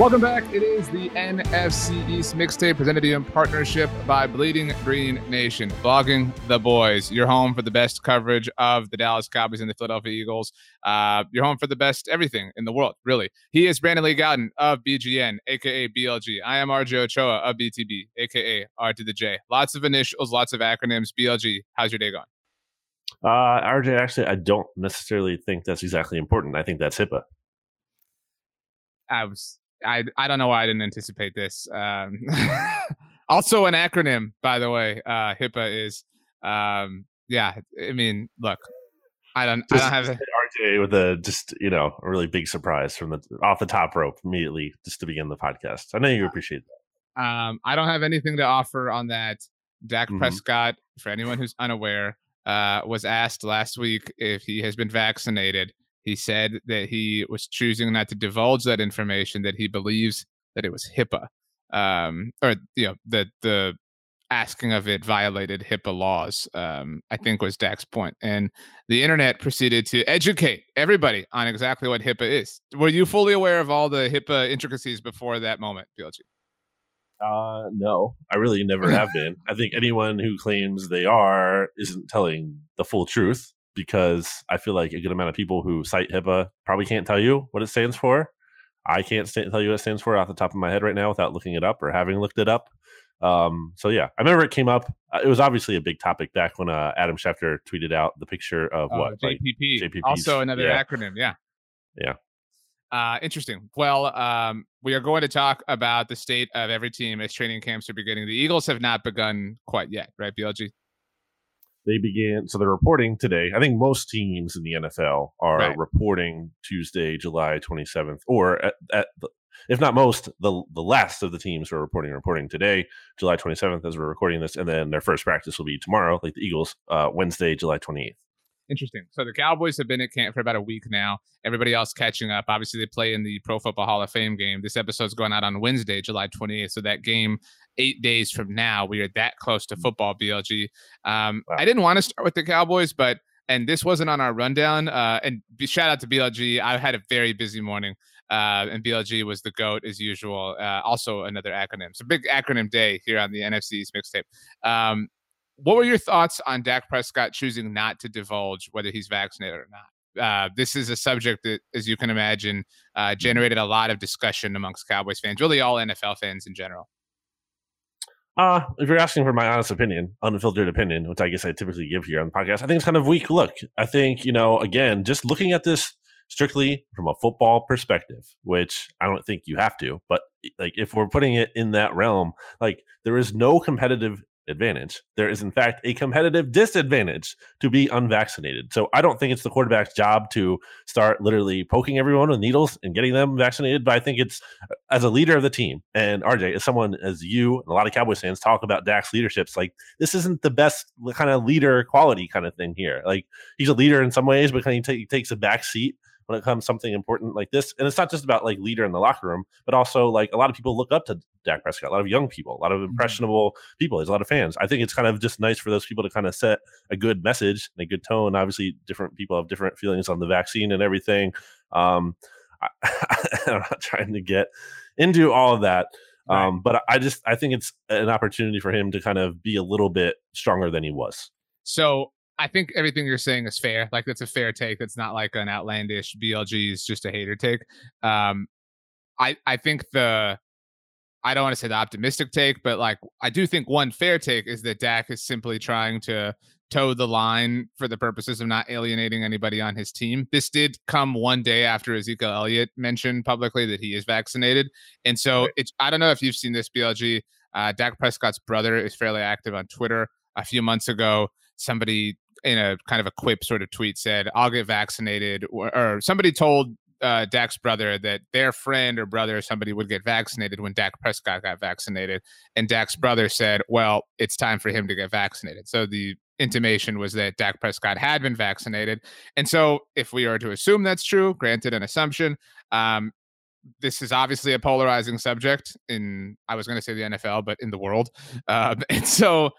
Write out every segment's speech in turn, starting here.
Welcome back. It is the NFC East mixtape presented to you in partnership by Bleeding Green Nation, blogging the boys. You're home for the best coverage of the Dallas Cowboys and the Philadelphia Eagles. Uh, you're home for the best everything in the world, really. He is Brandon Lee Gowton of BGN, aka BLG. I am RJ Ochoa of BTB, aka R to the J. Lots of initials, lots of acronyms. BLG, how's your day going? Uh, RJ, actually, I don't necessarily think that's exactly important. I think that's HIPAA. I was I I don't know why I didn't anticipate this. Um, also, an acronym, by the way. Uh, HIPAA is. Um, yeah, I mean, look, I don't. Just, I don't have a, RJ with a just you know a really big surprise from the off the top rope immediately just to begin the podcast. I know you appreciate that. Um, I don't have anything to offer on that. Dak mm-hmm. Prescott, for anyone who's unaware, uh, was asked last week if he has been vaccinated. He said that he was choosing not to divulge that information, that he believes that it was HIPAA, um, or you know, that the asking of it violated HIPAA laws. Um, I think was Dak's point, and the internet proceeded to educate everybody on exactly what HIPAA is. Were you fully aware of all the HIPAA intricacies before that moment, BLG? Uh, no, I really never have been. I think anyone who claims they are isn't telling the full truth because I feel like a good amount of people who cite HIPAA probably can't tell you what it stands for. I can't st- tell you what it stands for off the top of my head right now without looking it up or having looked it up. Um, so yeah, I remember it came up. Uh, it was obviously a big topic back when uh, Adam Schefter tweeted out the picture of uh, what JPP, like, also another yeah. acronym. Yeah, yeah. Uh, interesting. Well, um, we are going to talk about the state of every team as training camps are beginning. The Eagles have not begun quite yet, right, BLG? They began so they're reporting today i think most teams in the nfl are right. reporting tuesday july 27th or at, at the, if not most the the last of the teams are reporting reporting today july 27th as we're recording this and then their first practice will be tomorrow like the eagles uh, wednesday july 28th Interesting. So the Cowboys have been at camp for about a week now. Everybody else catching up. Obviously, they play in the Pro Football Hall of Fame game. This episode's going out on Wednesday, July 28th. So that game, eight days from now, we are that close to football, BLG. Um, wow. I didn't want to start with the Cowboys, but and this wasn't on our rundown. Uh, and shout out to BLG. I had a very busy morning. Uh, and BLG was the GOAT as usual. Uh, also, another acronym. So, big acronym day here on the NFC East mixtape. Um, what were your thoughts on Dak Prescott choosing not to divulge whether he's vaccinated or not? Uh, this is a subject that, as you can imagine, uh, generated a lot of discussion amongst Cowboys fans, really all NFL fans in general. Uh, if you're asking for my honest opinion, unfiltered opinion, which I guess I typically give here on the podcast, I think it's kind of weak look. I think, you know, again, just looking at this strictly from a football perspective, which I don't think you have to, but like if we're putting it in that realm, like there is no competitive advantage. There is, in fact, a competitive disadvantage to be unvaccinated. So I don't think it's the quarterback's job to start literally poking everyone with needles and getting them vaccinated. But I think it's uh, as a leader of the team, and RJ, as someone as you and a lot of Cowboys fans talk about Dak's leaderships, like this isn't the best kind of leader quality kind of thing here. Like he's a leader in some ways, but kind of t- takes a back seat when it comes something important like this. And it's not just about like leader in the locker room, but also like a lot of people look up to Dak Prescott, a lot of young people, a lot of mm-hmm. impressionable people. There's a lot of fans. I think it's kind of just nice for those people to kind of set a good message and a good tone. Obviously, different people have different feelings on the vaccine and everything. Um, I, am not trying to get into all of that. Right. Um, but I just I think it's an opportunity for him to kind of be a little bit stronger than he was. So I think everything you're saying is fair. Like that's a fair take. That's not like an outlandish BLG is just a hater take. Um, I I think the I don't want to say the optimistic take, but like I do think one fair take is that Dak is simply trying to toe the line for the purposes of not alienating anybody on his team. This did come one day after Ezekiel Elliott mentioned publicly that he is vaccinated. And so it's I don't know if you've seen this BLG. Uh, Dak Prescott's brother is fairly active on Twitter. A few months ago, somebody in a kind of a quip sort of tweet said, I'll get vaccinated, or, or somebody told uh, Dak's brother that their friend or brother or somebody would get vaccinated when Dak Prescott got vaccinated. And Dak's brother said, Well, it's time for him to get vaccinated. So the intimation was that Dak Prescott had been vaccinated. And so if we are to assume that's true, granted an assumption, um, this is obviously a polarizing subject in I was going to say the NFL, but in the world. Um, and so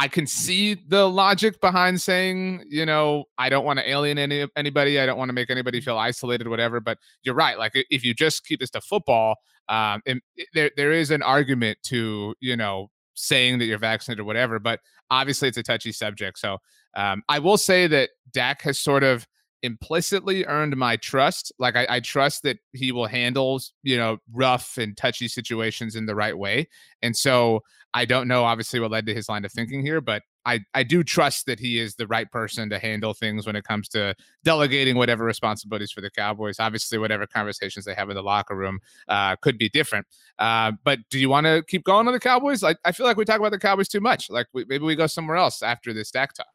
I can see the logic behind saying, you know, I don't want to alienate any, anybody. I don't want to make anybody feel isolated, whatever. But you're right. Like if you just keep this to football, um, there there is an argument to you know saying that you're vaccinated or whatever. But obviously, it's a touchy subject. So um, I will say that Dak has sort of implicitly earned my trust. Like I, I, trust that he will handle, you know, rough and touchy situations in the right way. And so I don't know obviously what led to his line of thinking here, but I, I do trust that he is the right person to handle things when it comes to delegating whatever responsibilities for the Cowboys. Obviously, whatever conversations they have in the locker room uh, could be different. Uh, but do you want to keep going on the Cowboys? Like I feel like we talk about the Cowboys too much. Like we, maybe we go somewhere else after this Dak talk.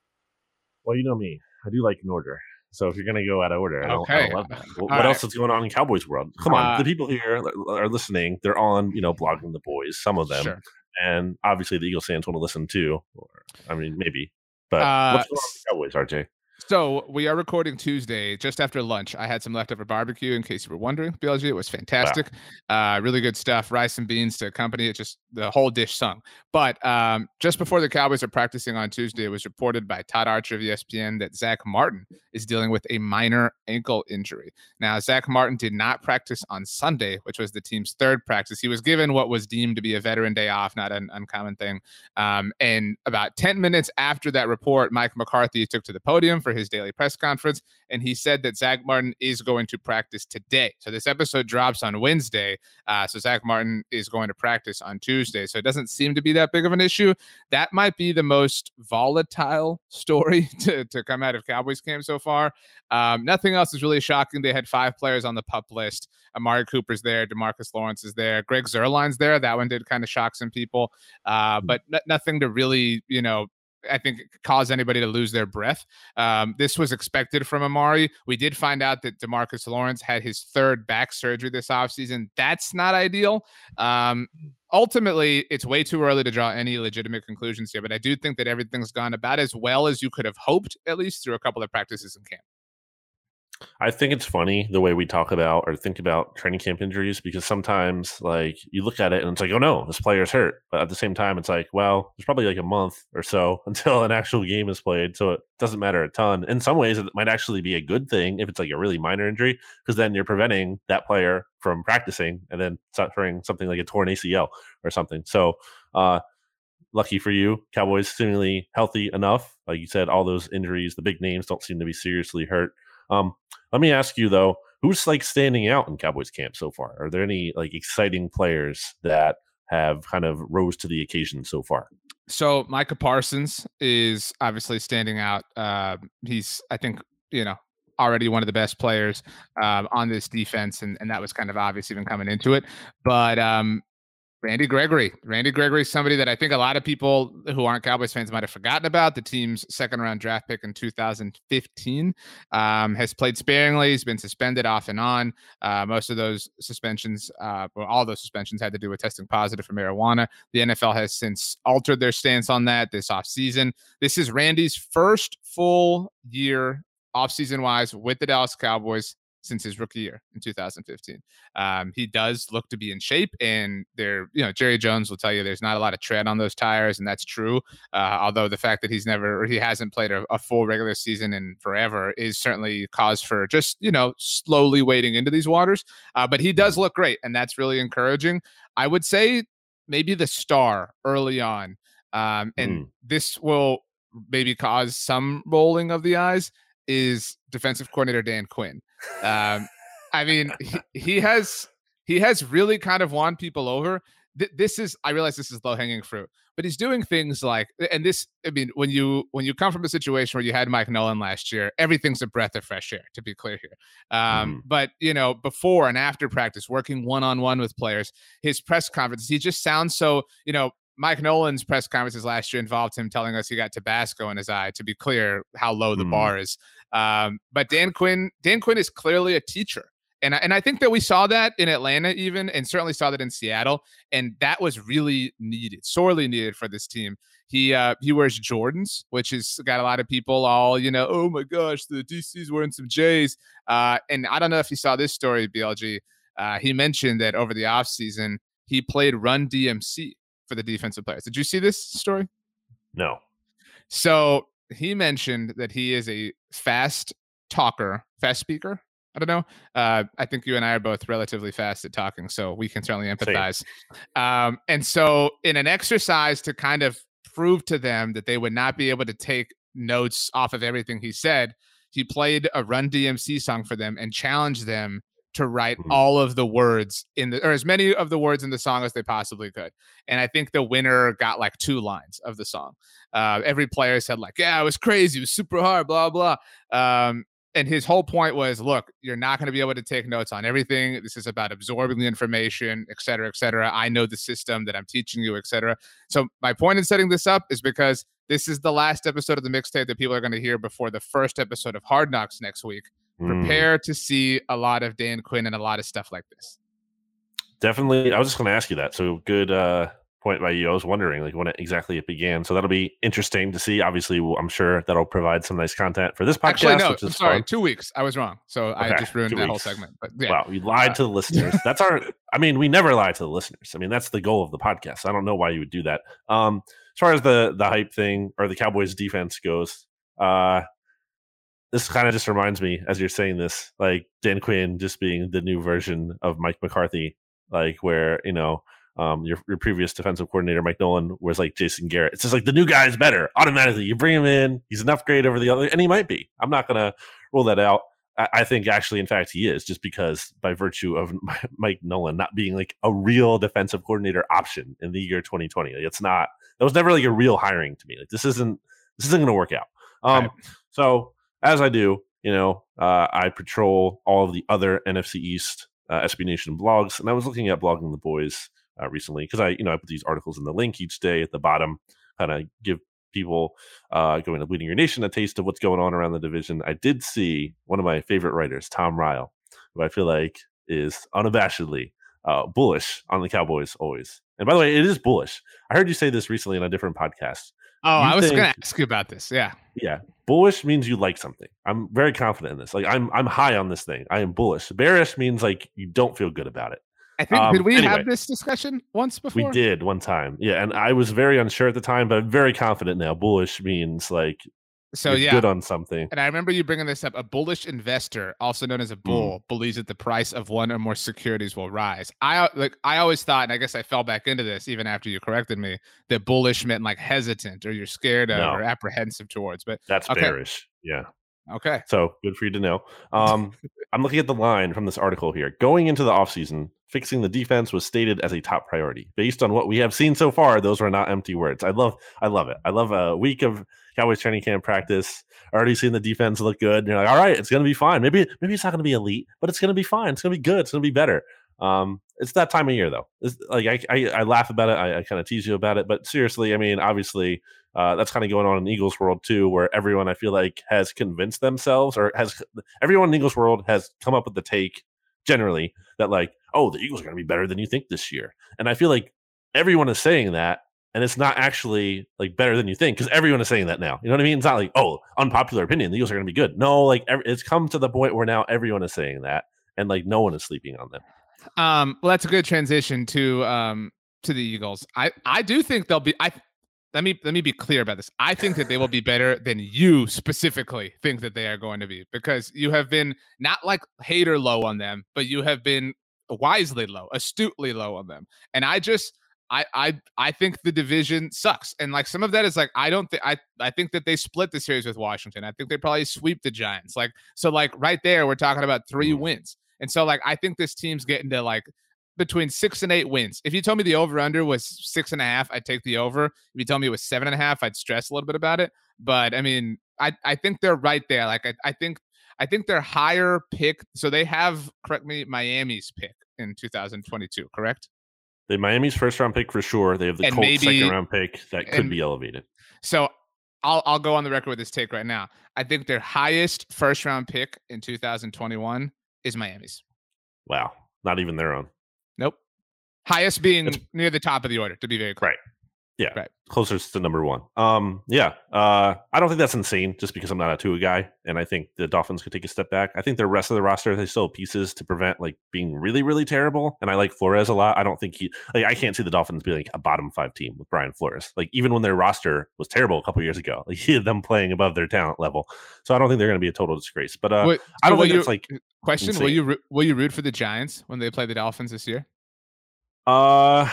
Well, you know me. I do like an order. So if you're going to go out of order, I don't, okay. I don't love that. What, what else is going on in Cowboys world? Come on, uh, the people here are listening. They're on, you know, blogging the boys. Some of them, sure. and obviously the Eagles fans want to listen too. Or, I mean, maybe. But uh, what's going on with Cowboys, RJ? So we are recording Tuesday, just after lunch. I had some leftover barbecue, in case you were wondering. BLG, it was fantastic, wow. uh, really good stuff. Rice and beans to accompany it, just the whole dish sung. But um, just before the Cowboys are practicing on Tuesday, it was reported by Todd Archer of ESPN that Zach Martin is dealing with a minor ankle injury. Now, Zach Martin did not practice on Sunday, which was the team's third practice. He was given what was deemed to be a veteran day off, not an uncommon thing. Um, and about 10 minutes after that report, Mike McCarthy took to the podium for his daily press conference, and he said that Zach Martin is going to practice today. So this episode drops on Wednesday. Uh, so Zach Martin is going to practice on Tuesday. So it doesn't seem to be that big of an issue. That might be the most volatile story to, to come out of Cowboys camp so far. Um, nothing else is really shocking. They had five players on the pup list. Amari Cooper's there. Demarcus Lawrence is there. Greg Zuerlein's there. That one did kind of shock some people, uh, hmm. but n- nothing to really, you know, I think cause anybody to lose their breath. Um, this was expected from Amari. We did find out that Demarcus Lawrence had his third back surgery this offseason. That's not ideal. Um, ultimately, it's way too early to draw any legitimate conclusions here, but I do think that everything's gone about as well as you could have hoped, at least through a couple of practices in camp. I think it's funny the way we talk about or think about training camp injuries because sometimes like you look at it and it's like, oh no, this player's hurt. But at the same time, it's like, well, there's probably like a month or so until an actual game is played. So it doesn't matter a ton. In some ways, it might actually be a good thing if it's like a really minor injury because then you're preventing that player from practicing and then suffering something like a torn ACL or something. So, uh, lucky for you, Cowboys seemingly healthy enough. Like you said, all those injuries, the big names don't seem to be seriously hurt. Um, let me ask you though, who's like standing out in Cowboys camp so far? Are there any like exciting players that have kind of rose to the occasion so far? So Micah Parsons is obviously standing out. Uh, he's, I think, you know, already one of the best players um, on this defense, and, and that was kind of obvious even coming into it. But um, Randy Gregory. Randy Gregory is somebody that I think a lot of people who aren't Cowboys fans might have forgotten about. The team's second round draft pick in 2015 um, has played sparingly. He's been suspended off and on. Uh, most of those suspensions, uh, well, all those suspensions had to do with testing positive for marijuana. The NFL has since altered their stance on that this offseason. This is Randy's first full year offseason wise with the Dallas Cowboys since his rookie year in 2015. Um, he does look to be in shape, and there, you know, Jerry Jones will tell you there's not a lot of tread on those tires, and that's true. Uh, although the fact that he's never or he hasn't played a, a, full regular season in forever is certainly cause for just you know slowly wading into these waters. Uh, but he does look great, and that's really encouraging. I would say maybe the star early on, um, and mm. this will maybe cause some rolling of the eyes is defensive coordinator Dan Quinn. Um, I mean, he, he, has he has really kind of won people over. Th- this is I realize this is low hanging fruit, but he's doing things like and this I mean when you when you come from a situation where you had Mike Nolan last year, everything's a breath of fresh air. To be clear here, um, mm. but you know before and after practice, working one on one with players, his press conferences, he just sounds so you know Mike Nolan's press conferences last year involved him telling us he got Tabasco in his eye. To be clear, how low the mm. bar is. Um, but Dan Quinn, Dan Quinn is clearly a teacher. And I, and I think that we saw that in Atlanta, even, and certainly saw that in Seattle, and that was really needed, sorely needed for this team. He uh, he wears Jordans, which has got a lot of people all you know. Oh my gosh, the DC's wearing some J's. Uh, and I don't know if you saw this story, BLG. Uh, he mentioned that over the offseason, he played Run DMC for the defensive players. Did you see this story? No. So he mentioned that he is a fast talker, fast speaker. I don't know. Uh, I think you and I are both relatively fast at talking, so we can certainly empathize. Um, and so, in an exercise to kind of prove to them that they would not be able to take notes off of everything he said, he played a Run DMC song for them and challenged them to write mm-hmm. all of the words in the or as many of the words in the song as they possibly could. And I think the winner got like two lines of the song. Uh, every player said like, "Yeah, it was crazy, it was super hard," blah blah. Um, and his whole point was, look, you're not going to be able to take notes on everything. This is about absorbing the information, et cetera, et cetera. I know the system that I'm teaching you, et cetera. So my point in setting this up is because this is the last episode of the mixtape that people are going to hear before the first episode of Hard Knocks next week. Mm. prepare to see a lot of Dan Quinn and a lot of stuff like this. Definitely. I was just going to ask you that. So good uh, point by you. I was wondering like when it, exactly it began. So that'll be interesting to see. Obviously, I'm sure that'll provide some nice content for this podcast. Actually, no, I'm sorry, fun. two weeks. I was wrong. So okay, I just ruined that weeks. whole segment. But yeah. Wow, you lied uh, to the listeners. That's our. I mean, we never lie to the listeners. I mean, that's the goal of the podcast. I don't know why you would do that. Um, as far as the the hype thing or the Cowboys defense goes, uh, this kind of just reminds me as you're saying this, like Dan Quinn just being the new version of Mike McCarthy, like where you know um, your your previous defensive coordinator Mike Nolan was like Jason Garrett. It's just like the new guy is better automatically. You bring him in, he's an upgrade over the other, and he might be. I'm not gonna rule that out. I, I think actually, in fact, he is just because by virtue of Mike Nolan not being like a real defensive coordinator option in the year 2020. Like, it's not. That was never like a real hiring to me. Like this isn't this isn't gonna work out. Um, right. so as I do, you know, uh, I patrol all of the other NFC East uh, SB Nation blogs, and I was looking at blogging the boys uh, recently because I, you know, I put these articles in the link each day at the bottom, kind of give people uh, going to Bleeding Your Nation a taste of what's going on around the division. I did see one of my favorite writers, Tom Ryle, who I feel like is unabashedly uh, bullish on the Cowboys always. And by the way, it is bullish. I heard you say this recently in a different podcast. Oh, you I was going to ask you about this. Yeah. Yeah. Bullish means you like something. I'm very confident in this. Like I'm I'm high on this thing. I am bullish. Bearish means like you don't feel good about it. I think um, did we anyway, have this discussion once before? We did one time. Yeah, and I was very unsure at the time, but I'm very confident now. Bullish means like so yeah, good on something. And I remember you bringing this up. A bullish investor, also known as a bull, mm. believes that the price of one or more securities will rise. I like. I always thought, and I guess I fell back into this even after you corrected me, that bullish meant like hesitant or you're scared of no. or apprehensive towards. But that's okay. bearish. Yeah. Okay. So good for you to know. Um, I'm looking at the line from this article here. Going into the offseason, fixing the defense was stated as a top priority. Based on what we have seen so far, those were not empty words. I love I love it. I love a week of Cowboys training camp practice. Already seeing the defense look good. And you're like, all right, it's gonna be fine. Maybe maybe it's not gonna be elite, but it's gonna be fine. It's gonna be good. It's gonna be better. Um, it's that time of year though. It's, like I, I, I laugh about it. I, I kind of tease you about it, but seriously, I mean, obviously, uh, that's kind of going on in Eagles world too, where everyone I feel like has convinced themselves or has everyone in Eagles world has come up with the take generally that like, oh, the Eagles are going to be better than you think this year, and I feel like everyone is saying that, and it's not actually like better than you think because everyone is saying that now. You know what I mean? It's not like oh, unpopular opinion, the Eagles are going to be good. No, like every, it's come to the point where now everyone is saying that, and like no one is sleeping on them. Um, well, that's a good transition to um to the Eagles. I I do think they'll be. I let me let me be clear about this. I think that they will be better than you specifically think that they are going to be because you have been not like hater low on them, but you have been wisely low, astutely low on them. And I just I I I think the division sucks. And like some of that is like I don't think I I think that they split the series with Washington. I think they probably sweep the Giants. Like so like right there we're talking about three mm. wins. And so like I think this team's getting to like between six and eight wins. If you told me the over under was six and a half, I'd take the over. If you told me it was seven and a half, I'd stress a little bit about it. But I mean, I, I think they're right there. Like I, I think I think they're higher pick. So they have, correct me, Miami's pick in 2022, correct? The Miami's first round pick for sure. They have the Colts maybe, second round pick that could and, be elevated. So I'll I'll go on the record with this take right now. I think their highest first round pick in 2021 is Miami's. Wow. Not even their own. Nope. Highest being near the top of the order, to be very clear. Right. Yeah. Right. Closest to number one. Um, yeah. Uh, I don't think that's insane just because I'm not a Tua guy. And I think the Dolphins could take a step back. I think the rest of the roster, they still have pieces to prevent like being really, really terrible. And I like Flores a lot. I don't think he like I can't see the Dolphins being like a bottom five team with Brian Flores. Like even when their roster was terrible a couple years ago, like he had them playing above their talent level. So I don't think they're gonna be a total disgrace. But uh Wait, I don't think you, it's like question, insane. will you will you root for the Giants when they play the Dolphins this year? Uh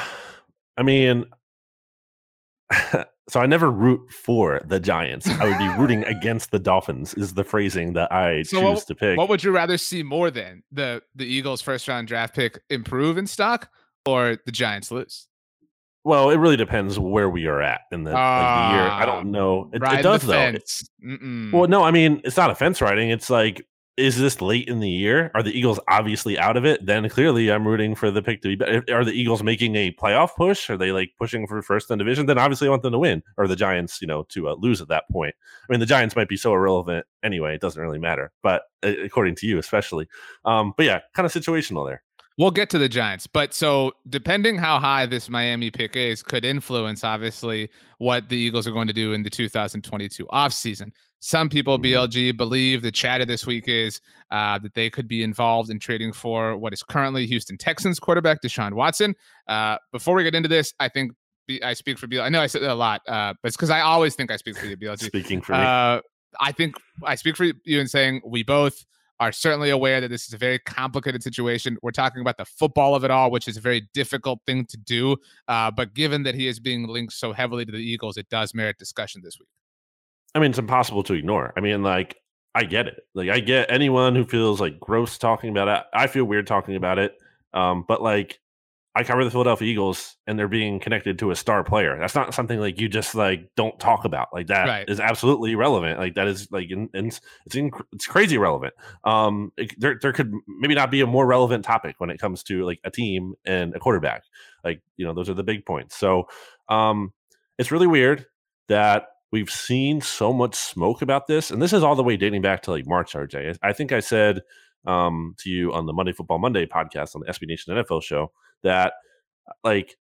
I mean, so I never root for the Giants. I would be rooting against the Dolphins. Is the phrasing that I so choose what, to pick. What would you rather see more than the the Eagles' first round draft pick improve in stock, or the Giants lose? Well, it really depends where we are at in the, uh, like the year. I don't ah, know. It, it does though. Well, no, I mean it's not a fence riding. It's like is this late in the year? Are the Eagles obviously out of it? Then clearly I'm rooting for the pick to be better. Are the Eagles making a playoff push? Are they like pushing for first in division? Then obviously I want them to win or the Giants, you know, to uh, lose at that point. I mean, the Giants might be so irrelevant anyway. It doesn't really matter, but uh, according to you, especially. Um, but yeah, kind of situational there. We'll get to the Giants, but so depending how high this Miami pick is could influence obviously what the Eagles are going to do in the 2022 offseason. Some people. BLG, believe the chatter this week is uh, that they could be involved in trading for what is currently Houston Texans quarterback Deshaun Watson. Uh, before we get into this, I think I speak for BLG. I know I said that a lot, uh, but it's because I always think I speak for you, BLG. Speaking for me. Uh, I think I speak for you in saying we both are certainly aware that this is a very complicated situation. We're talking about the football of it all, which is a very difficult thing to do. Uh, but given that he is being linked so heavily to the Eagles, it does merit discussion this week. I mean, it's impossible to ignore. I mean, like, I get it. Like, I get anyone who feels like gross talking about it. I feel weird talking about it. Um, but like, I cover the Philadelphia Eagles, and they're being connected to a star player. That's not something like you just like don't talk about. Like that right. is absolutely relevant. Like that is like, in, in, it's in, it's crazy relevant. Um, it, there there could maybe not be a more relevant topic when it comes to like a team and a quarterback. Like you know, those are the big points. So, um, it's really weird that we've seen so much smoke about this, and this is all the way dating back to like March, RJ. I think I said um, to you on the Monday Football Monday podcast on the SB Nation NFL show that like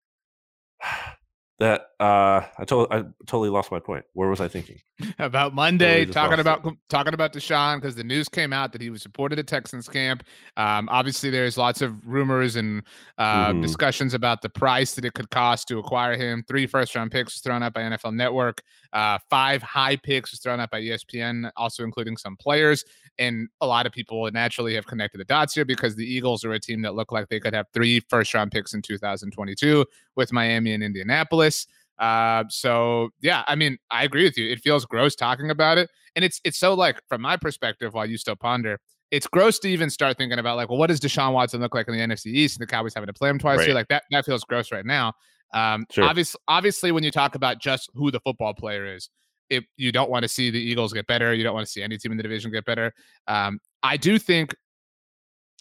that uh I totally I totally lost my point. Where was I thinking? about Monday, totally talking about it. talking about Deshaun because the news came out that he was supported at Texans camp. Um, obviously, there's lots of rumors and uh, mm-hmm. discussions about the price that it could cost to acquire him. Three first round picks thrown out by NFL Network. Uh, five high picks was thrown out by ESPN, also including some players. And a lot of people naturally have connected the dots here because the Eagles are a team that look like they could have three first round picks in 2022 with Miami and Indianapolis. Uh, so yeah, I mean, I agree with you. It feels gross talking about it, and it's it's so like from my perspective, while you still ponder, it's gross to even start thinking about like, well, what does Deshaun Watson look like in the NFC East, and the Cowboys having to play him twice right. here? Like that that feels gross right now. Um, sure. obviously, obviously, when you talk about just who the football player is, it, you don't want to see the Eagles get better. You don't want to see any team in the division get better. Um, I do think,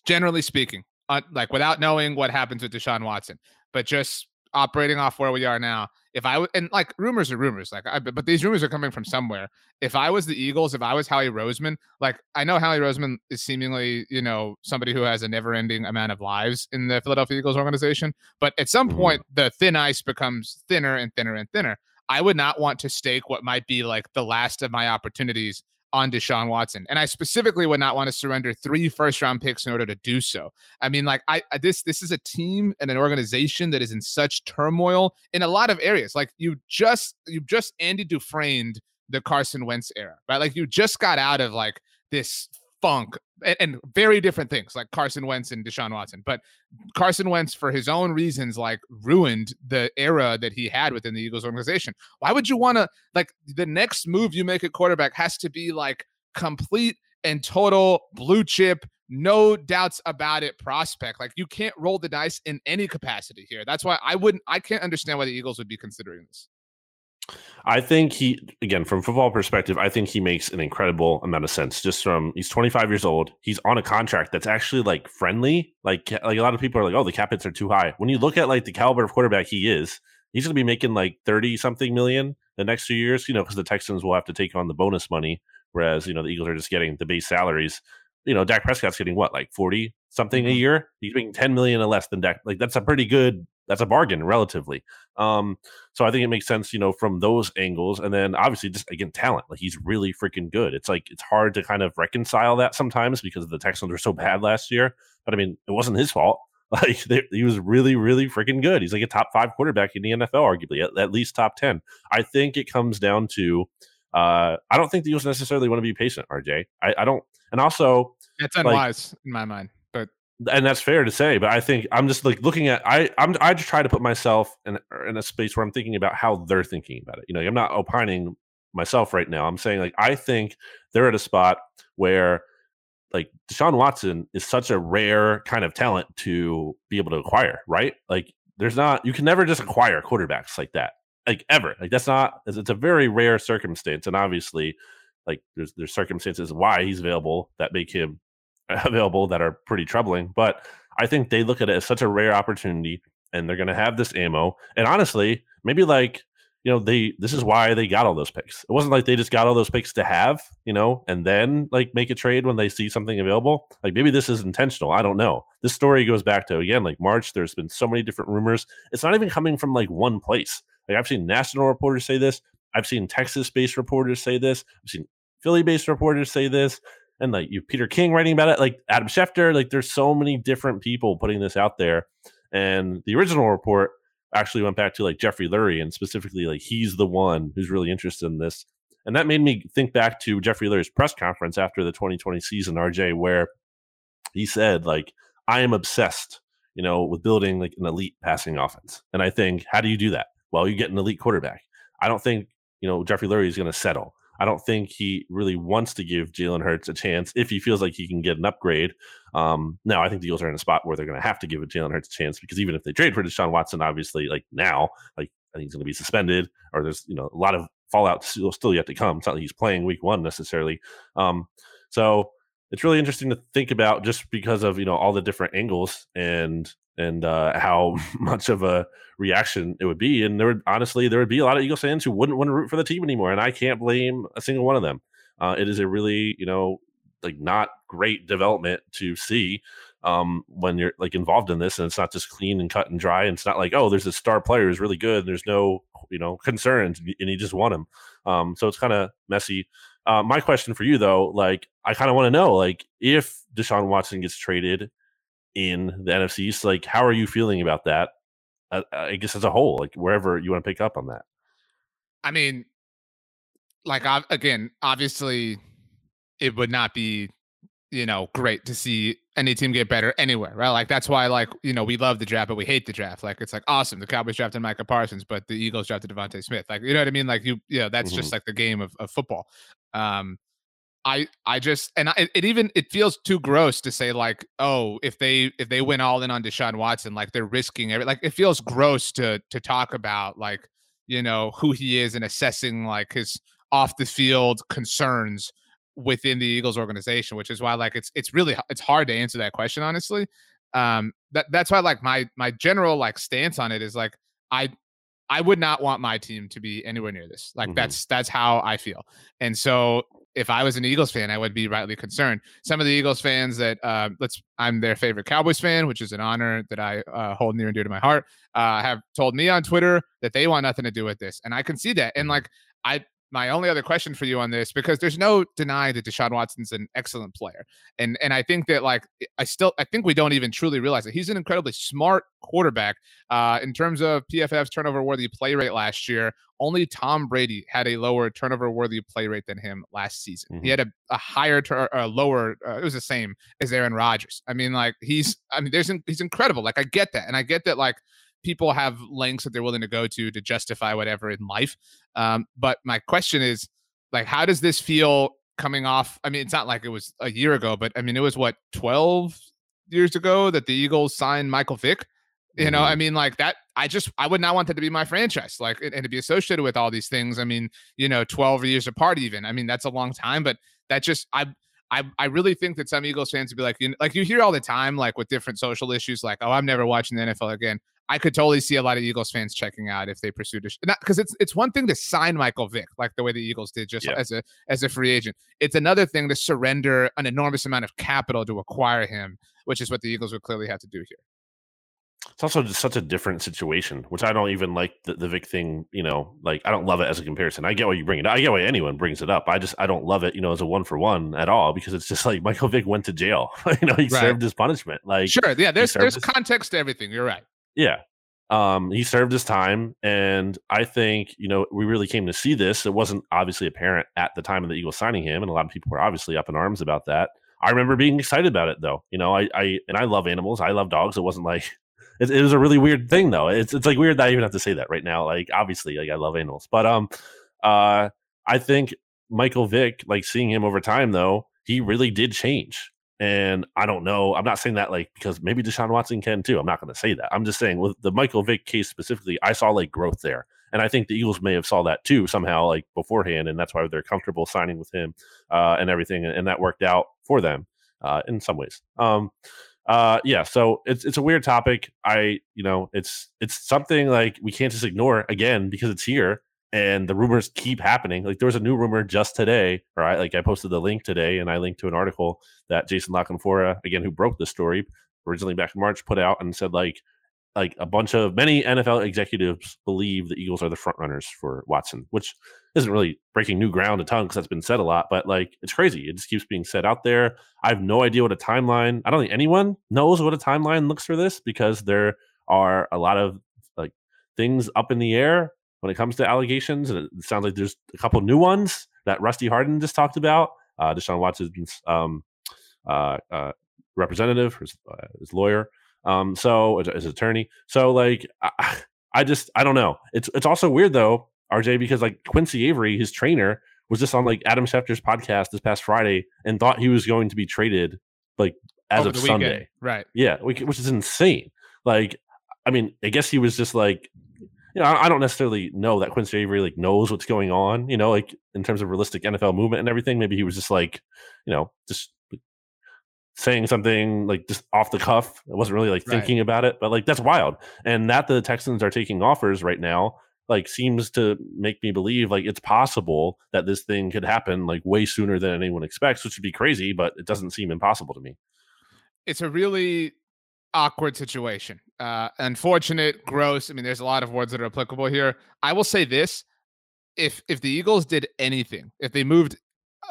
generally speaking, uh, like without knowing what happens with Deshaun Watson, but just operating off where we are now, if I w- and like rumors are rumors, like I, but these rumors are coming from somewhere. If I was the Eagles, if I was Howie Roseman, like I know Howie Roseman is seemingly, you know, somebody who has a never-ending amount of lives in the Philadelphia Eagles organization, but at some mm-hmm. point the thin ice becomes thinner and thinner and thinner. I would not want to stake what might be like the last of my opportunities on Deshaun Watson. And I specifically would not want to surrender three first round picks in order to do so. I mean, like I this this is a team and an organization that is in such turmoil in a lot of areas. Like you just you just Andy Dufresne the Carson Wentz era, right? Like you just got out of like this funk and, and, very different things like Carson Wentz and Deshaun Watson. But Carson Wentz, for his own reasons, like ruined the era that he had within the Eagles organization. Why would you want to like the next move you make at quarterback has to be like complete and total blue chip, no doubts about it prospect. Like you can't roll the dice in any capacity here. That's why I wouldn't I can't understand why the Eagles would be considering this. I think he again from football perspective, I think he makes an incredible amount of sense. Just from he's 25 years old, he's on a contract that's actually like friendly. Like like a lot of people are like, oh, the cap hits are too high. When you look at like the caliber of quarterback he is, he's going to be making like 30 something million the next few years. You know, because the Texans will have to take on the bonus money, whereas you know the Eagles are just getting the base salaries. You know, Dak Prescott's getting what like 40 something a mm-hmm. year. He's making 10 million or less than Dak. Like that's a pretty good that's a bargain relatively. Um, so I think it makes sense, you know, from those angles. And then obviously just again talent, like he's really freaking good. It's like it's hard to kind of reconcile that sometimes because the Texans were so bad last year. But I mean, it wasn't his fault. Like they, he was really, really freaking good. He's like a top five quarterback in the NFL, arguably at, at least top ten. I think it comes down to. Uh, I don't think the Eagles necessarily want to be patient, RJ. I, I don't, and also it's unwise like, in my mind and that's fair to say but i think i'm just like looking at i i'm i just try to put myself in in a space where i'm thinking about how they're thinking about it. You know i'm not opining myself right now. I'm saying like i think they're at a spot where like deshaun watson is such a rare kind of talent to be able to acquire right? Like there's not you can never just acquire quarterbacks like that like ever. Like that's not it's a very rare circumstance and obviously like there's there's circumstances why he's available that make him available that are pretty troubling. But I think they look at it as such a rare opportunity and they're going to have this ammo. And honestly, maybe like, you know, they this is why they got all those picks. It wasn't like they just got all those picks to have, you know, and then like make a trade when they see something available. Like maybe this is intentional. I don't know. This story goes back to again like March. There's been so many different rumors. It's not even coming from like one place. Like I've seen national reporters say this. I've seen Texas-based reporters say this. I've seen Philly-based reporters say this and like you Peter King writing about it, like Adam Schefter, like there's so many different people putting this out there. And the original report actually went back to like Jeffrey Lurie and specifically like he's the one who's really interested in this. And that made me think back to Jeffrey Lurie's press conference after the 2020 season, RJ, where he said, like, I am obsessed, you know, with building like an elite passing offense. And I think, how do you do that? Well, you get an elite quarterback. I don't think, you know, Jeffrey Lurie is going to settle. I don't think he really wants to give Jalen Hurts a chance if he feels like he can get an upgrade. Um, now, I think the Eagles are in a spot where they're going to have to give Jalen Hurts a chance because even if they trade for Deshaun Watson, obviously, like now, like I think he's going to be suspended or there's you know a lot of fallout still, still yet to come. It's not like he's playing Week One necessarily. Um, so it's really interesting to think about just because of you know all the different angles and and uh, how much of a reaction it would be. And there would honestly, there would be a lot of Eagles fans who wouldn't want to root for the team anymore, and I can't blame a single one of them. Uh, it is a really, you know, like not great development to see um, when you're like involved in this, and it's not just clean and cut and dry. And it's not like, oh, there's a star player who's really good, and there's no, you know, concerns, and he just won him. Um, so it's kind of messy. Uh, my question for you though, like, I kind of want to know, like, if Deshaun Watson gets traded in the NFC East. Like, how are you feeling about that? Uh, I guess as a whole, like wherever you want to pick up on that. I mean, like I, again, obviously, it would not be, you know, great to see any team get better anywhere, right? Like that's why, like you know, we love the draft, but we hate the draft. Like it's like awesome, the Cowboys drafted Micah Parsons, but the Eagles drafted DeVonta Smith. Like you know what I mean? Like you, yeah, that's mm-hmm. just like the game of, of football. Um, I I just and I, it even it feels too gross to say like oh if they if they went all in on Deshaun Watson like they're risking every like it feels gross to to talk about like you know who he is and assessing like his off the field concerns within the Eagles organization which is why like it's it's really it's hard to answer that question honestly um that that's why like my my general like stance on it is like I I would not want my team to be anywhere near this. Like mm-hmm. that's that's how I feel. And so if I was an Eagles fan, I would be rightly concerned. Some of the Eagles fans that uh, let's I'm their favorite Cowboys fan, which is an honor that I uh, hold near and dear to my heart. Uh, have told me on Twitter that they want nothing to do with this, and I can see that. And like I my only other question for you on this because there's no denying that Deshaun Watson's an excellent player, and and I think that like I still I think we don't even truly realize that he's an incredibly smart quarterback. Uh, in terms of PFF's turnover worthy play rate last year, only Tom Brady had a lower turnover worthy play rate than him last season. Mm-hmm. He had a, a higher tur- a lower uh, it was the same as Aaron Rodgers. I mean like he's I mean there's he's incredible. Like I get that, and I get that like people have lengths that they're willing to go to to justify whatever in life. Um, but my question is, like, how does this feel coming off? I mean, it's not like it was a year ago, but I mean, it was what twelve years ago that the Eagles signed Michael Vick. You know, I mm-hmm. mean, like that. I just I would not want that to be my franchise, like, and, and to be associated with all these things. I mean, you know, twelve years apart, even. I mean, that's a long time, but that just I I, I really think that some Eagles fans would be like, you know, like you hear all the time, like with different social issues, like, oh, I'm never watching the NFL again. I could totally see a lot of Eagles fans checking out if they pursued a because it's it's one thing to sign Michael Vick like the way the Eagles did just yeah. as a as a free agent. It's another thing to surrender an enormous amount of capital to acquire him, which is what the Eagles would clearly have to do here. It's also just such a different situation, which I don't even like the, the Vick thing. You know, like I don't love it as a comparison. I get why you bring it. up. I get why anyone brings it up. I just I don't love it. You know, as a one for one at all because it's just like Michael Vick went to jail. you know, he right. served his punishment. Like sure, yeah. There's there's his- context to everything. You're right. Yeah, um, he served his time, and I think you know we really came to see this. It wasn't obviously apparent at the time of the Eagles signing him, and a lot of people were obviously up in arms about that. I remember being excited about it though. You know, I, I and I love animals. I love dogs. It wasn't like it, it was a really weird thing though. It's it's like weird that I even have to say that right now. Like obviously, like I love animals, but um, uh, I think Michael Vick, like seeing him over time though, he really did change. And I don't know. I'm not saying that like because maybe Deshaun Watson can too. I'm not going to say that. I'm just saying with the Michael Vick case specifically, I saw like growth there, and I think the Eagles may have saw that too somehow like beforehand, and that's why they're comfortable signing with him uh, and everything, and that worked out for them uh, in some ways. Um, uh, yeah, so it's it's a weird topic. I you know it's it's something like we can't just ignore again because it's here and the rumors keep happening. Like there was a new rumor just today, or I like I posted the link today, and I linked to an article that Jason La Canfora, again, who broke the story originally back in March, put out and said like like a bunch of many NFL executives believe the Eagles are the front runners for Watson, which isn't really breaking new ground a ton because that's been said a lot, but like it's crazy. It just keeps being said out there. I have no idea what a timeline. I don't think anyone knows what a timeline looks for this because there are a lot of like things up in the air when it comes to allegations. And it sounds like there's a couple new ones that Rusty Hardin just talked about. Uh, Deshaun Watson's um, uh, uh, representative, his, uh, his lawyer, um, so his attorney. So like, I, I just I don't know. It's it's also weird though, RJ, because like Quincy Avery, his trainer, was just on like Adam Schefter's podcast this past Friday and thought he was going to be traded like as Over of Sunday. Weekend. Right. Yeah, which is insane. Like, I mean, I guess he was just like you know, I don't necessarily know that Quincy Avery like knows what's going on, you know, like in terms of realistic NFL movement and everything. Maybe he was just like, you know, just saying something like just off the cuff. I wasn't really like thinking about it, but like that's wild. And that the Texans are taking offers right now, like seems to make me believe like it's possible that this thing could happen like way sooner than anyone expects, which would be crazy, but it doesn't seem impossible to me. It's a really awkward situation. Uh, unfortunate, gross. I mean, there's a lot of words that are applicable here. I will say this: if if the Eagles did anything, if they moved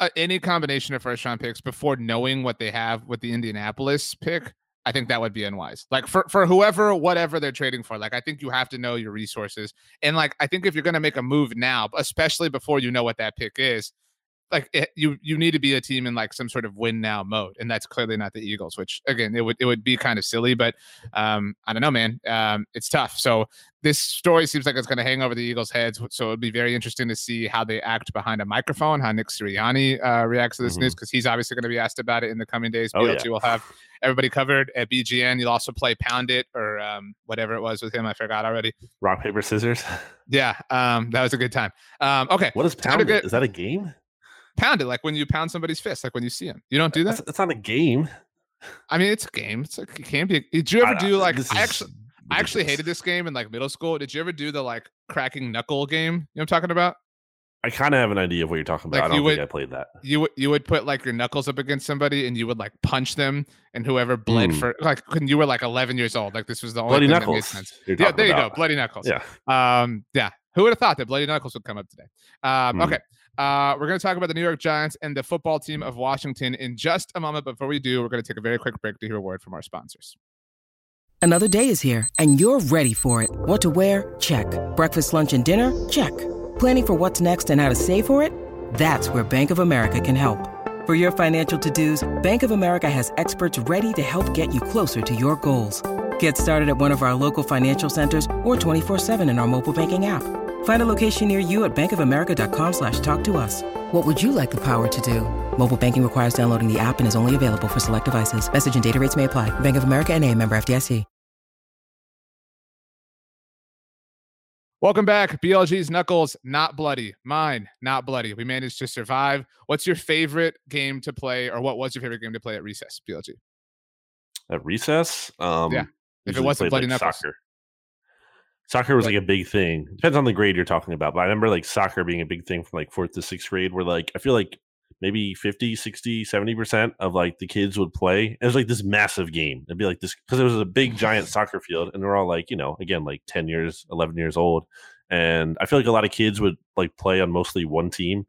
uh, any combination of first round picks before knowing what they have with the Indianapolis pick, I think that would be unwise. Like for for whoever, whatever they're trading for, like I think you have to know your resources. And like I think if you're going to make a move now, especially before you know what that pick is, like it, you you need to be a team in like some sort of win now mode and that's clearly not the eagles which again it would it would be kind of silly but um i don't know man um it's tough. So this story seems like it's going to hang over the eagles heads so it'd be very interesting to see how they act behind a microphone how nick sirianni uh, reacts to this mm-hmm. news because he's obviously going to be asked about it in the coming days. Oh, yeah. will have everybody covered at bgn you'll also play pound it or um, whatever it was with him i forgot already. Rock paper scissors. Yeah um, that was a good time. Um, okay what is pound it? is that a game pound it like when you pound somebody's fist, like when you see him. You don't do that. That's not a game. I mean, it's a game. It's like it can't be. Did you ever do like? I actually, I actually hated this game in like middle school. Did you ever do the like cracking knuckle game? You know what I'm talking about? I kind of have an idea of what you're talking about. Like, I don't you think would- I played that. You would you would put like your knuckles up against somebody and you would like punch them and whoever bled Hmm. for like when you were like 11 years old. Like this was the only Bloody thing that made knuckles. Yeah, there you go, bloody knuckles. Yeah. Um, yeah. Who would have thought that Bloody Knuckles would come up today? Um, Hmm. okay. Uh, we're going to talk about the New York Giants and the football team of Washington in just a moment. Before we do, we're going to take a very quick break to hear a word from our sponsors. Another day is here, and you're ready for it. What to wear? Check. Breakfast, lunch, and dinner? Check. Planning for what's next and how to save for it? That's where Bank of America can help. For your financial to dos, Bank of America has experts ready to help get you closer to your goals. Get started at one of our local financial centers or 24-7 in our mobile banking app. Find a location near you at bankofamerica.com slash talk to us. What would you like the power to do? Mobile banking requires downloading the app and is only available for select devices. Message and data rates may apply. Bank of America and a member FDIC. Welcome back. BLG's Knuckles, not bloody. Mine, not bloody. We managed to survive. What's your favorite game to play, or what was your favorite game to play at recess, BLG? At recess, um, Yeah. If it wasn't Bloody like, Knuckles. soccer. Soccer was like a big thing. Depends on the grade you're talking about, but I remember like soccer being a big thing from like fourth to sixth grade, where like I feel like maybe 50, 60, 70% of like the kids would play. It was like this massive game. It'd be like this because it was a big giant soccer field, and we're all like, you know, again, like 10 years, 11 years old. And I feel like a lot of kids would like play on mostly one team.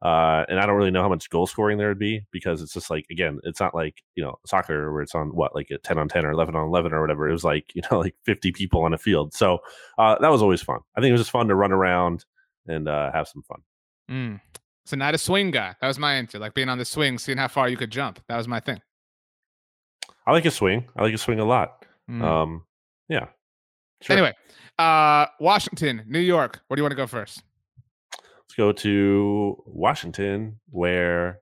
Uh, and I don't really know how much goal scoring there would be because it's just like again, it's not like you know soccer where it's on what like a ten on ten or eleven on eleven or whatever. It was like you know like fifty people on a field, so uh, that was always fun. I think it was just fun to run around and uh, have some fun. Mm. So not a swing guy. That was my answer. Like being on the swing, seeing how far you could jump. That was my thing. I like a swing. I like a swing a lot. Mm. Um, yeah. Sure. Anyway, uh, Washington, New York. Where do you want to go first? Go to Washington, where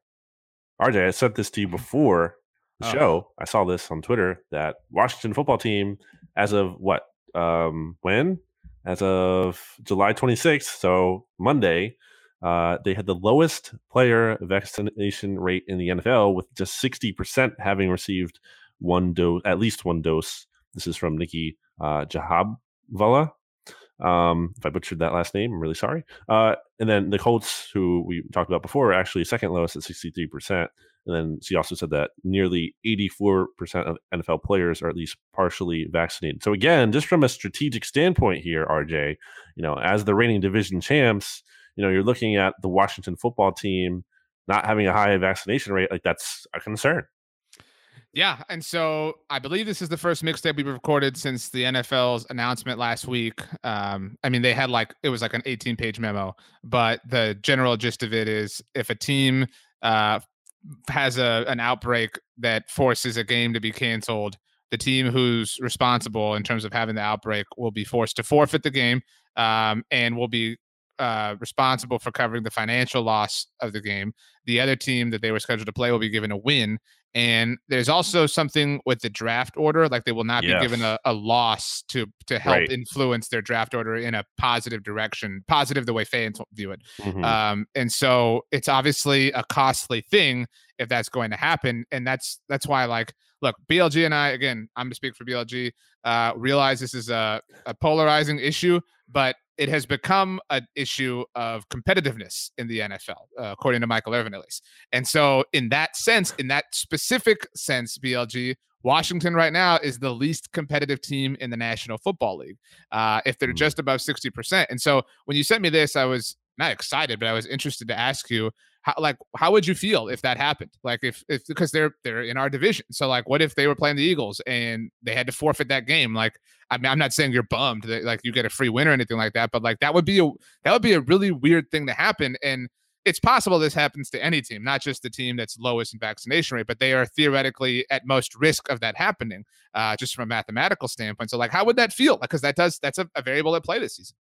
RJ, I sent this to you before the Oh. show. I saw this on Twitter that Washington football team, as of what, um, when? As of July 26th, so Monday, uh, they had the lowest player vaccination rate in the NFL, with just 60% having received one dose, at least one dose. This is from Nicki uh, Jhabvala. Um, if I butchered that last name, I'm really sorry. Uh, and then the Colts, who we talked about before, are actually second lowest at 63%. And then she also said that nearly 84% of NFL players are at least partially vaccinated. So again, just from a strategic standpoint here, RJ, you know, as the reigning division champs, you know, you're looking at the Washington football team not having a high vaccination rate. Like that's a concern. Yeah, and so I believe this is the first mixtape we've recorded since the NFL's announcement last week. Um, I mean, they had like it was like an 18 page memo, but the general gist of it is if a team uh, has a an outbreak that forces a game to be canceled, the team who's responsible in terms of having the outbreak will be forced to forfeit the game um, and will be uh, responsible for covering the financial loss of the game. The other team that they were scheduled to play will be given a win. And there's also something with the draft order, like they will not be given a, a loss to to help Right. influence their draft order in a positive direction, positive the way fans view it. Mhm. Um, and so it's obviously a costly thing if that's going to happen. And that's that's why like look, BLG and I again, I'm to speak for BLG, uh, realize this is a, a polarizing issue, but it has become an issue of competitiveness in the NFL, uh, according to Michael Irvin at least. And so, in that sense, in that specific sense, BLG, Washington right now is the least competitive team in the National Football League. Uh, if they're Mm. just above 60%. And so, when you sent me this, I was not excited, but I was interested to ask you, how, like, how would you feel if that happened? Like, if, if, because they're, they're in our division. So, like, what if they were playing the Eagles and they had to forfeit that game? Like, I mean, I'm not saying you're bummed that like you get a free win or anything like that, but like that would be a that would be a really weird thing to happen. And it's possible this happens to any team, not just the team that's lowest in vaccination rate, but they are theoretically at most risk of that happening, uh, just from a mathematical standpoint. So, like, how would that feel? Because that does that's a, a variable at play this season.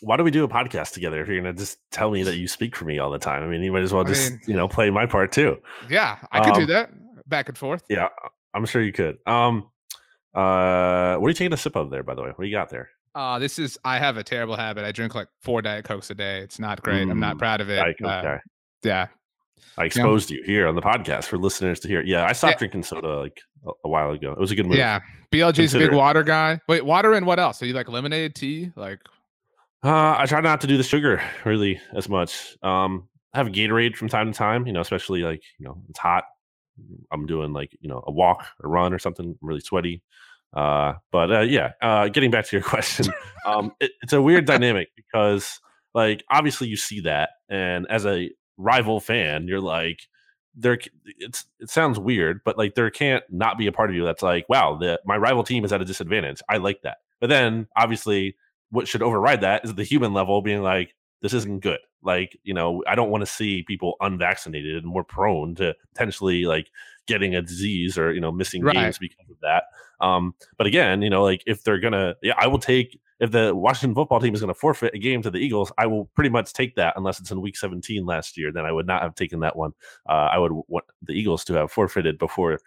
Why do we do a podcast together if you're going to just tell me that you speak for me all the time? I mean, you might as well I just, mean- you know, play my part too. Yeah, I could do Um, that back and forth. Yeah, I'm sure you could. Um, uh, what are you taking a sip of there, by the way? What do you got there? Uh, this is I have a terrible habit. I drink like four Diet Cokes a day. It's not great. I'm not Mm, proud of it. Diet Coke Uh, guy. yeah, I exposed yeah. you here on the podcast for listeners to hear. Yeah, I stopped yeah. drinking soda like a, a, while ago. It was a good move. Yeah, BLG's Consider a big water guy. Wait, water and what else? So you like lemonade, tea, like? Uh, I try not to do the sugar really as much. Um, I have Gatorade from time to time. You know, especially like you know it's hot. I'm doing like you know a walk, a run, or something. I'm really sweaty. Uh, but uh, yeah, uh, getting back to your question, um, it, it's a weird dynamic because like obviously you see that, and as a rival fan, you're like, there. It's it sounds weird, but like there can't not be a part of you that's like, wow, the my rival team is at a disadvantage. I like that. But then obviously, what should override that is the human level being like, this isn't good. Like, you know, I don't want to see people unvaccinated and more prone to potentially like getting a disease or, you know, missing right. games because of that. Um, but again, you know, like if they're gonna, yeah, I will take if the Washington football team is going to forfeit a game to the Eagles, I will pretty much take that unless it's in week 17 last year. Then I would not have taken that one. Uh, I would want the Eagles to have forfeited before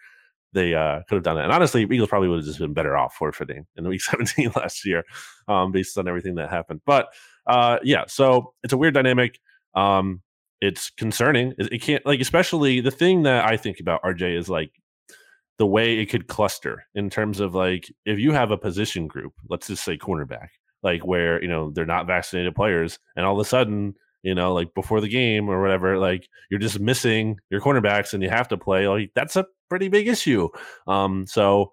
they uh, could have done it. And honestly, Eagles probably would have just been better off forfeiting in week 17 last year um, based on everything that happened. But uh, yeah, so it's a weird dynamic. Um, it's concerning. It, it can't, like, especially the thing that I think about RJ is like the way it could cluster in terms of like if you have a position group, let's just say cornerback, like where you know they're not vaccinated players, and all of a sudden you know like before the game or whatever, like you're just missing your cornerbacks and you have to play. Like that's a pretty big issue. Um, so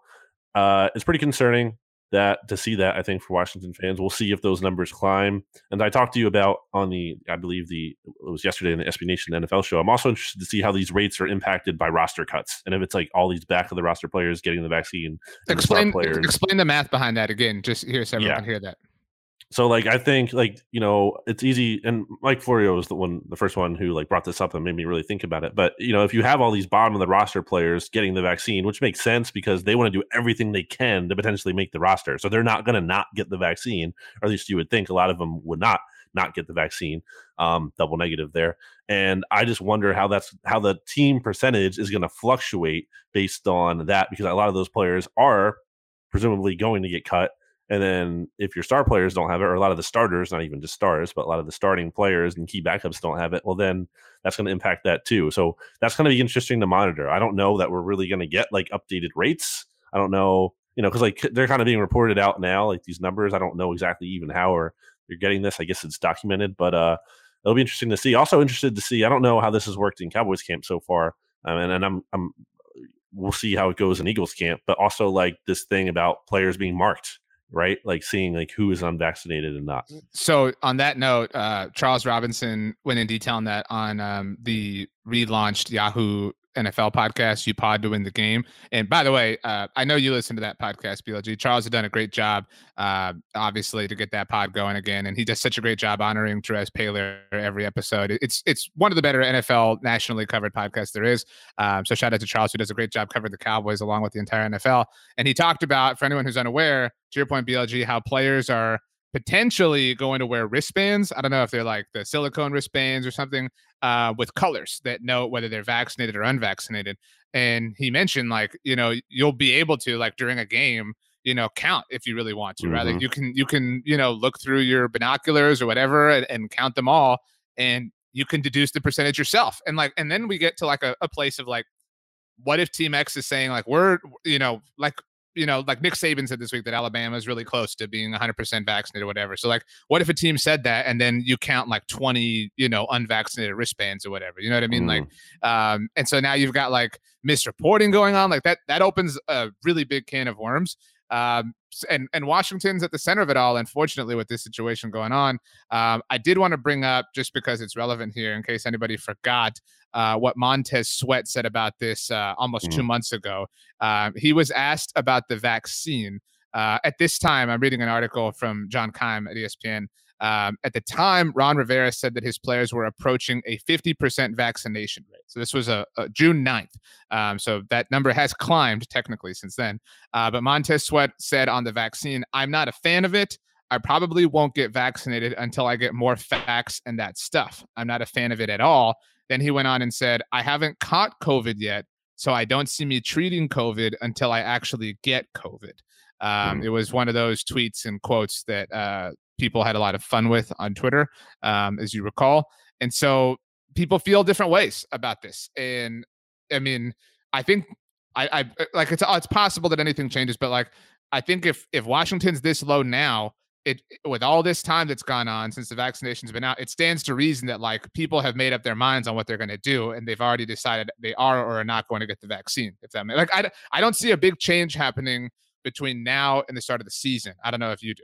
uh, it's pretty concerning that to see that I think for Washington fans, we'll see if those numbers climb. And I talked to you about on the, I believe the it was yesterday in the SB Nation NFL show. I'm also interested to see how these rates are impacted by roster cuts, and if it's like all these back of the roster players getting the vaccine. Explain the explain the math behind that again, just here so everyone yeah. can hear that. So like I think like you know it's easy and Mike Florio was the one the first one who like brought this up and made me really think about it. But you know if you have all these bottom of the roster players getting the vaccine, which makes sense because they want to do everything they can to potentially make the roster, so they're not going to not get the vaccine, or at least you would think a lot of them would not not get the vaccine. Um, double negative there, and I just wonder how that's how the team percentage is going to fluctuate based on that because a lot of those players are presumably going to get cut and then if your star players don't have it, or a lot of the starters, not even just stars, but a lot of the starting players and key backups don't have it, well, then that's going to impact that too. So that's going to be interesting to monitor. I don't know that we're really going to get like updated rates. I don't know, you know, because like they're kind of being reported out now, like these numbers. I don't know exactly even how or you're getting this. I guess it's documented, but uh, it'll be interesting to see. Also interested to see. I don't know how this has worked in Cowboys camp so far, um, and, and I'm I'm we'll see how it goes in Eagles camp. But also like this thing about players being marked right? Like seeing like who is unvaccinated and not. So on that note, uh, Charles Robinson went in detail on that on um, the relaunched Yahoo NFL podcast, You Pod to Win the Game. And by the way, uh, I know you listen to that podcast, BLG. Charles has done a great job, uh, obviously, to get that pod going again. And he does such a great job honoring Terez Paylor every episode. It's it's one of the better NFL nationally covered podcasts there is. Um, so shout out to Charles, who does a great job covering the Cowboys along with the entire NFL. And he talked about, for anyone who's unaware, to your point, BLG, how players are potentially going to wear wristbands. I don't know if they're like the silicone wristbands or something uh, with colors that note whether they're vaccinated or unvaccinated. And he mentioned like you know you'll be able to like during a game you know count if you really want to. Mm-hmm. Right, like you can you can you know look through your binoculars or whatever and, and count them all, and you can deduce the percentage yourself. And like and then we get to like a, a place of like what if Team X is saying like we're you know like you know, like Nick Saban said this week that Alabama is really close to being 100% vaccinated or whatever. So, like, what if a team said that and then you count like 20, you know, unvaccinated wristbands or whatever? You know what I mean? Mm. Like, um, and so now you've got like misreporting going on. Like that, that opens a really big can of worms. Um, and and Washington's at the center of it all. Unfortunately, with this situation going on, um, I did want to bring up just because it's relevant here, in case anybody forgot uh, what Montez Sweat said about this uh, almost mm. two months ago. Um, he was asked about the vaccine. Uh, at this time, I'm reading an article from John Keim at ESPN. Um, at the time, Ron Rivera said that his players were approaching a 50% vaccination rate. So this was a, a June 9th. Um, so that number has climbed technically since then. Uh, but Montez Sweat said on the vaccine, I'm not a fan of it. I probably won't get vaccinated until I get more facts and that stuff. I'm not a fan of it at all. Then he went on and said, I haven't caught COVID yet, so I don't see me treating COVID until I actually get COVID. Um, hmm. it was one of those tweets and quotes that uh, people had a lot of fun with on Twitter, um, as you recall. And so people feel different ways about this. And I mean, I think I, I like it's it's possible that anything changes, but like I think if if Washington's this low now, it with all this time that's gone on since the vaccination's been out, it stands to reason that like people have made up their minds on what they're going to do, and they've already decided they are or are not going to get the vaccine. If that like I I don't see a big change happening between now and the start of the season. I don't know if you do.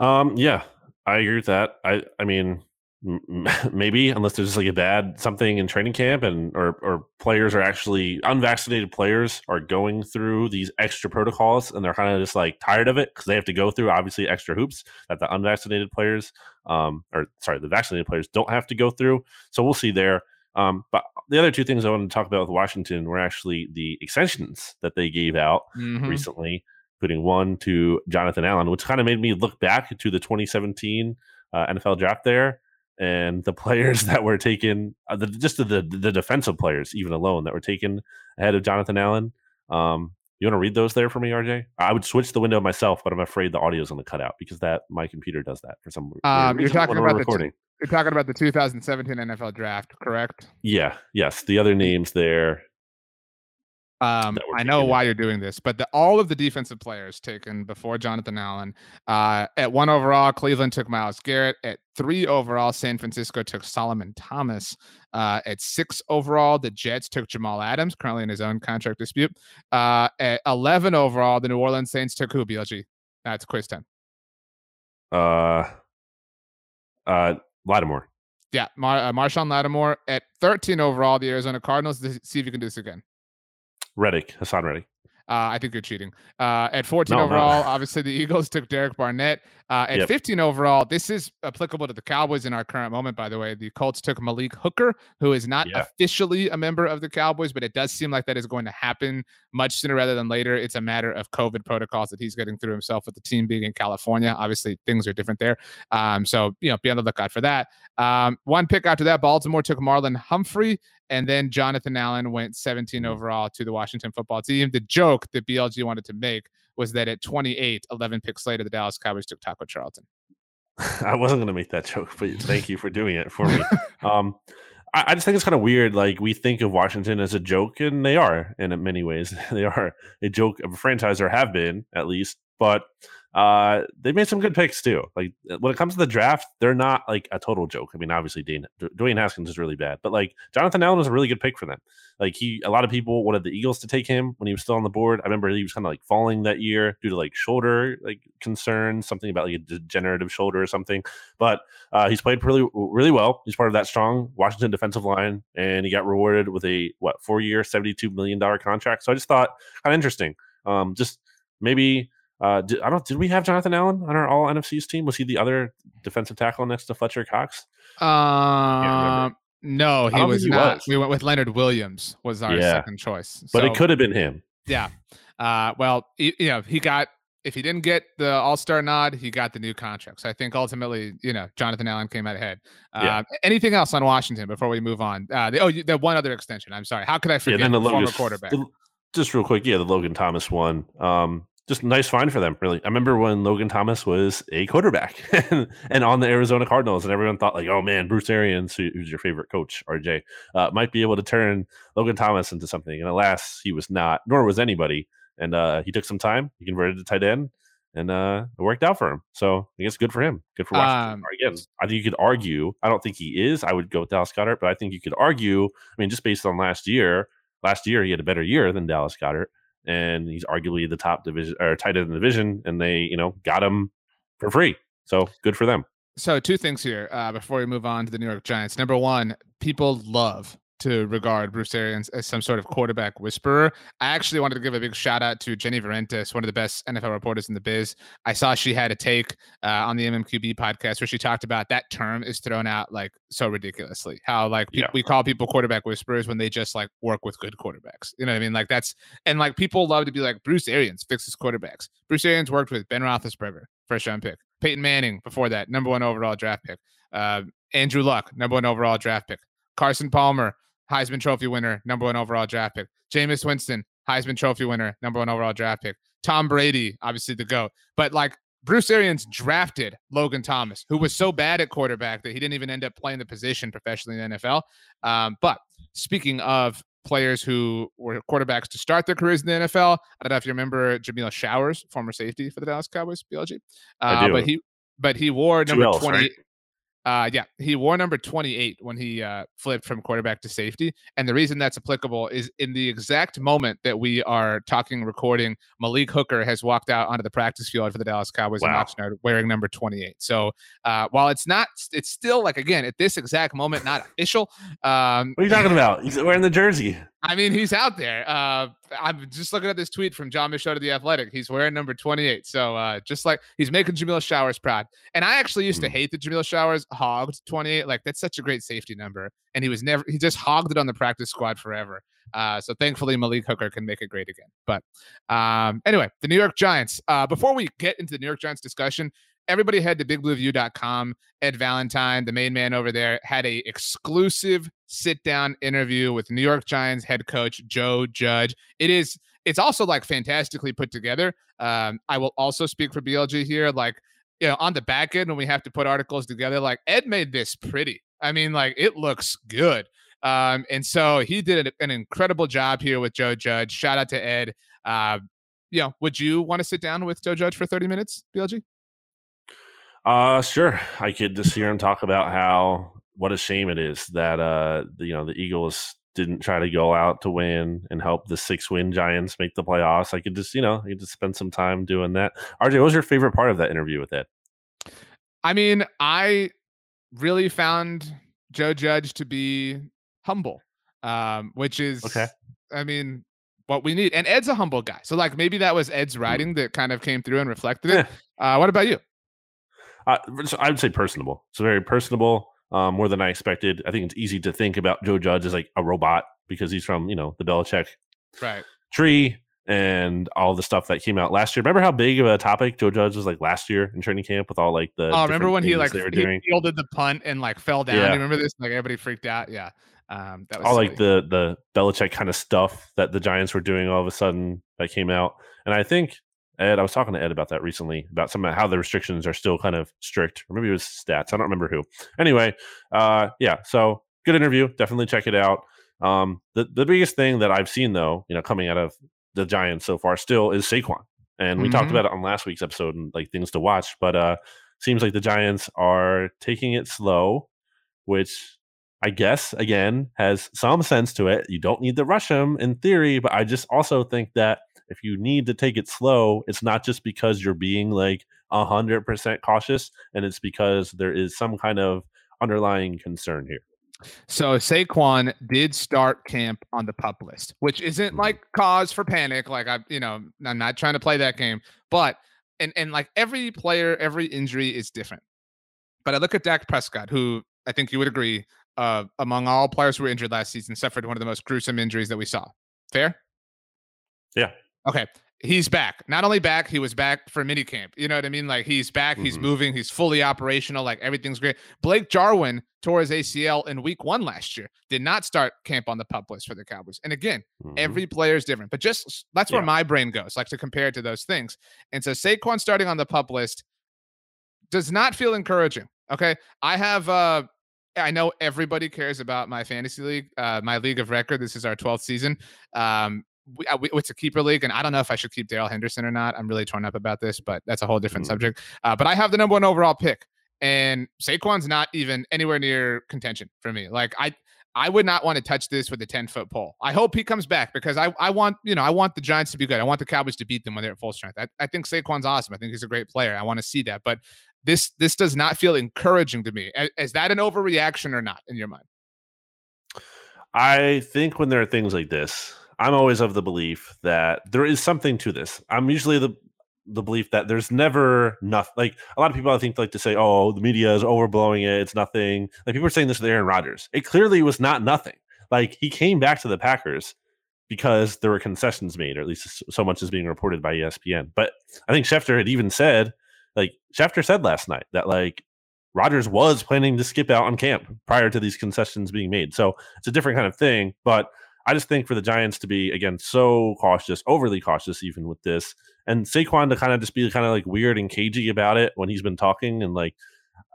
Um. Yeah, I agree with that. I I mean, maybe unless there's just like a bad something in training camp and or or players are actually unvaccinated players are going through these extra protocols and they're kind of just like tired of it because they have to go through obviously extra hoops that the unvaccinated players um or sorry the vaccinated players don't have to go through so we'll see there um but the other two things i wanted to talk about with washington were actually the extensions that they gave out mm-hmm. recently putting one to jonathan allen which kind of made me look back to the 2017 uh, nfl draft there and the players that were taken, uh, the, just the, the defensive players, even alone, that were taken ahead of Jonathan Allen. Um, you want to read those there for me, RJ? I would switch the window myself, but I'm afraid the audio is going to cut out because that my computer does that for some um, reason. You're talking about recording. The, you're talking about the 2017 NFL draft, correct? Yeah. Yes. The other names there um, I know why you're doing this, but the, all of the defensive players taken before Jonathan Allen. Uh, at one overall, Cleveland took Myles Garrett. At three overall, San Francisco took Solomon Thomas. Uh, at six overall, the Jets took Jamal Adams, currently in his own contract dispute. Uh, at 11 overall, the New Orleans Saints took who, BLG? That's quiz 10. Uh, uh, Lattimore. Yeah, Mar- uh, Marshon Lattimore. At 13 overall, the Arizona Cardinals. See if you can do this again. Reddick, Haason Reddick. Uh, I think you're cheating. Uh, at 14 no, overall, obviously the Eagles took Derek Barnett. Uh, at yep. 15 overall, this is applicable to the Cowboys in our current moment, by the way. The Colts took Malik Hooker, who is not yeah. officially a member of the Cowboys, but it does seem like that is going to happen much sooner rather than later. It's a matter of COVID protocols that he's getting through himself with the team being in California. Obviously, things are different there. Um, so, you know, be on the lookout for that. Um, one pick after that, Baltimore took Marlon Humphrey, and then Jonathan Allen went 17 mm-hmm. overall to the Washington football team. The joke that BLG wanted to make was that at 28, 11 picks later, the Dallas Cowboys took Taco Charlton. I wasn't going to make that joke, but thank you for doing it for me. um, I, I, just think it's kind of weird. Like we think of Washington as a joke, and they are, in many ways, they are a joke of a franchise, or have been at least. But uh, they made some good picks too. Like uh, when it comes to the draft, they're not like a total joke. I mean, obviously, Dane, Dwayne Haskins is really bad, but like Jonathan Allen was a really good pick for them. Like he, a lot of people wanted the Eagles to take him when he was still on the board. I remember he was kind of like falling that year due to like shoulder like concerns, something about like a degenerative shoulder or something. But uh, he's played really, really well. He's part of that strong Washington defensive line, and he got rewarded with a what four year, seventy two million dollar contract. So I just thought kind of interesting. Um, just maybe uh, did, I don't. Did we have Jonathan Allen on our All NFC East team? Was he the other defensive tackle next to Fletcher Cox? Um, no, he was he not. Was. We went with Leonard Williams. Was our yeah. second choice, but it could have been him. Yeah. Uh, well, he, you know, he got. If he didn't get the All Star nod, he got the new contract. So I think ultimately, you know, Jonathan Allen came out ahead. Uh, yeah. Anything else on Washington before we move on? Uh, the, oh, the one other extension. I'm sorry. How could I forget? Yeah, then the, the former quarterback. The, just real quick, yeah, the Logan Thomas one. Um, just nice find for them. Really, I remember when Logan Thomas was a quarterback and, on the Arizona Cardinals, and everyone thought like, "Oh man, Bruce Arians, who, who's your favorite coach, RJ, uh, might be able to turn Logan Thomas into something." And alas, he was not, nor was anybody. And uh, he took some time. He converted to tight end, and uh, it worked out for him. So I guess good for him. Good for Washington. Um, Again, I think you could argue. I don't think he is. I would go with Dallas Goedert, but I think you could argue. I mean, just based on last year, last year he had a better year than Dallas Goedert and he's arguably the top division or tight end in the division, and they you know got him for free. So good for them. So two things here uh, before we move on to the New York Giants. Number one, people love to regard Bruce Arians as some sort of quarterback whisperer. I actually wanted to give a big shout out to Jenny Vrentas, one of the best NFL reporters in the biz. I saw she had a take uh, on the MMQB podcast where she talked about that term is thrown out like so ridiculously. How like pe- yeah. we call people quarterback whisperers when they just like work with good quarterbacks. You know what I mean? Like that's and like people love to be like Bruce Arians fixes quarterbacks. Bruce Arians worked with Ben Roethlisberger, first round pick. Peyton Manning before that, number one overall draft pick. Uh, Andrew Luck, number one overall draft pick. Carson Palmer, Heisman Trophy winner, number one overall draft pick. Jameis Winston, Heisman Trophy winner, number one overall draft pick. Tom Brady, obviously the GOAT. But like Bruce Arians drafted Logan Thomas, who was so bad at quarterback that he didn't even end up playing the position professionally in the NFL. Um, but speaking of players who were quarterbacks to start their careers in the NFL, I don't know if you remember Jameill Showers, former safety for the Dallas Cowboys, BLG. Uh, but he but he wore number Ls, 20. Uh, yeah, he wore number 28 when he uh, flipped from quarterback to safety. And the reason that's applicable is in the exact moment that we are talking, recording, Malik Hooker has walked out onto the practice field for the Dallas Cowboys wow. in Oxnard wearing number 28. So uh, while it's not, it's still like, again, at this exact moment, not official. Um, what are you talking about? He's wearing the jersey. I mean, he's out there. Uh, I'm just looking at this tweet from Jon Machota to the Athletic. He's wearing number 28. So uh, just like he's making Jameill Showers proud. And I actually used to hmm. hate that Jameill Showers hogged 28. Like that's such a great safety number. And he was never he just hogged it on the practice squad forever. Uh, so thankfully Malik Hooker can make it great again. But um, anyway, the New York Giants. Uh, before we get into the New York Giants discussion, everybody head to bigblueview.com. Ed Valentine, the main man over there, had a exclusive sit down interview with New York Giants head coach Joe Judge. It is it's also like fantastically put together. Um, I will also speak for BLG here. Like, you know, on the back end when we have to put articles together, like Ed made this pretty. I mean, like it looks good. Um, and so he did an incredible job here with Joe Judge. Shout out to Ed. Uh, you know, would you want to sit down with Joe Judge for 30 minutes, BLG? Uh, sure. I could just hear him talk about how what a shame it is that uh, the, you know, the Eagles didn't try to go out to win and help the six win Giants make the playoffs. I could just, you know, you just spend some time doing that. RJ, what was your favorite part of that interview with Ed? I mean, I really found Joe Judge to be humble, um, which is okay. I mean, what we need. And Ed's a humble guy, so like maybe that was Ed's hmm. writing that kind of came through and reflected it. Uh, what about you? Uh, I would say personable. So very personable, um, more than I expected. I think it's easy to think about Joe Judge as like a robot because he's from you know the Belichick right tree and all the stuff that came out last year. Remember how big of a topic Joe Judge was like last year in training camp with all like the oh remember when he like he fielded the punt and like fell down. Yeah. remember this? Like everybody freaked out. Yeah. Um, that was all silly. like the the Belichick kind of stuff that the Giants were doing all of a sudden that came out, and I think Ed, I was talking to Ed about that recently about some of how the restrictions are still kind of strict, or maybe it was stats. I don't remember who. Anyway, uh, yeah. So good interview. Definitely check it out. Um, the the biggest thing that I've seen though, you know, coming out of the Giants so far still is Saquon, and we mm-hmm. talked about it on last week's episode and like things to watch. But uh, seems like the Giants are taking it slow, which I guess again has some sense to it. You don't need to rush him in theory, but I just also think that if you need to take it slow, it's not just because you're being like a hundred percent cautious, and it's because there is some kind of underlying concern here. So Saquon did start camp on the pup list, which isn't mm-hmm. like cause for panic. Like I, you know, I'm not trying to play that game, but and and like every player, every injury is different. But I look at Dak Prescott, who I think you would agree, uh, among all players who were injured last season, suffered one of the most gruesome injuries that we saw. Fair? Yeah. Okay. He's back. Not only back, he was back for minicamp. You know what I mean? Like he's back, mm-hmm. he's moving, he's fully operational, like everything's great. Blake Jarwin tore his ACL in week one last year, did not start camp on the pup list for the Cowboys. And again, mm-hmm. every player is different, but just that's where yeah. my brain goes, like to compare it to those things. And so Saquon starting on the pup list does not feel encouraging. Okay. I have uh I know everybody cares about my fantasy league, uh, my league of record. This is our 12th season. Um, we, uh, we, it's a keeper league, and I don't know if I should keep Darrell Henderson or not. I'm really torn up about this, but that's a whole different mm-hmm. subject. Uh, but I have the number one overall pick, and Saquon's not even anywhere near contention for me. Like I, I would not want to touch this with a 10 foot pole. I hope he comes back because I, I want, you know, I want the Giants to be good. I want the Cowboys to beat them when they're at full strength. I, I think Saquon's awesome. I think he's a great player. I want to see that. But this this does not feel encouraging to me. Is that an overreaction or not in your mind? I think when there are things like this, I'm always of the belief that there is something to this. I'm usually the the belief that there's never nothing. Like a lot of people, I think, like to say, "Oh, the media is overblowing it. It's nothing." Like people are saying this with Aaron Rodgers. It clearly was not nothing. Like he came back to the Packers because there were concessions made, or at least so much is being reported by ESPN. But I think Schefter had even said, like Schefter said last night, that like Rodgers was planning to skip out on camp prior to these concessions being made. So it's a different kind of thing. But I just think for the Giants to be again so cautious, overly cautious, even with this, and Saquon to kind of just be kind of like weird and cagey about it when he's been talking and like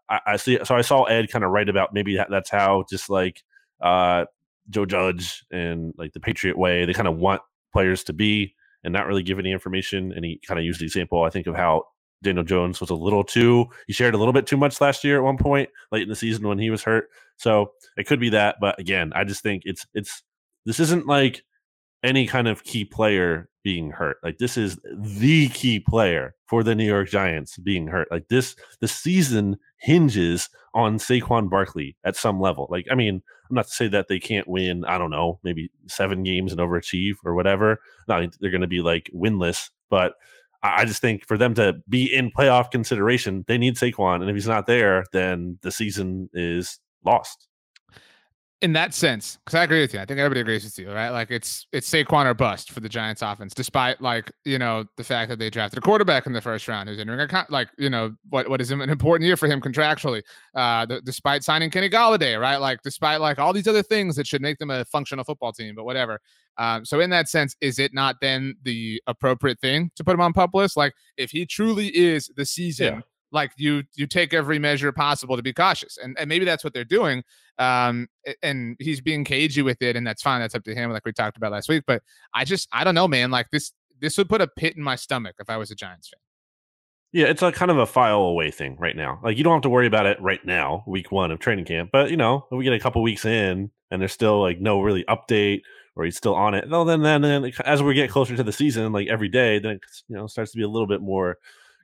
I, I see. So I saw Ed kind of write about maybe that, that's how just like uh, Joe Judge and like the Patriot way, they kind of want players to be and not really give any information. And he kind of used the example, I think, of how Daniel Jones was a little too, he shared a little bit too much last year at one point, late in the season when he was hurt. So it could be that. But again, I just think it's, it's, this isn't like any kind of key player being hurt. Like this is the key player for the New York Giants being hurt. Like this, the season hinges on Saquon Barkley at some level. Like, I mean, I'm not to say that they can't win, I don't know, maybe seven games and overachieve or whatever. No, they're going to be like winless, but I just think for them to be in playoff consideration, they need Saquon. And if he's not there, then the season is lost in that sense, because I agree with you. I think everybody agrees with you, right? Like it's it's Saquon or bust for the Giants offense, despite like you know the fact that they drafted a quarterback in the first round who's entering a con- like you know what what is an important year for him contractually. Uh, the, despite signing Kenny Golladay, right? Like despite like all these other things that should make them a functional football team, but whatever. Um, so in that sense, is it not then the appropriate thing to put him on pup list? Like if he truly is the season. Yeah like you you take every measure possible to be cautious and, and maybe that's what they're doing um and he's being cagey with it and that's fine that's up to him like we talked about last week but i just i don't know man like this this would put a pit in my stomach if i was a giants fan yeah, it's a kind of a file away thing right now. Like you don't have to worry about it right now, week one of training camp. But you know, we get a couple weeks in and there's still like no really update or he's still on it, well, then then, then as we get closer to the season, like every day, then it you know starts to be a little bit more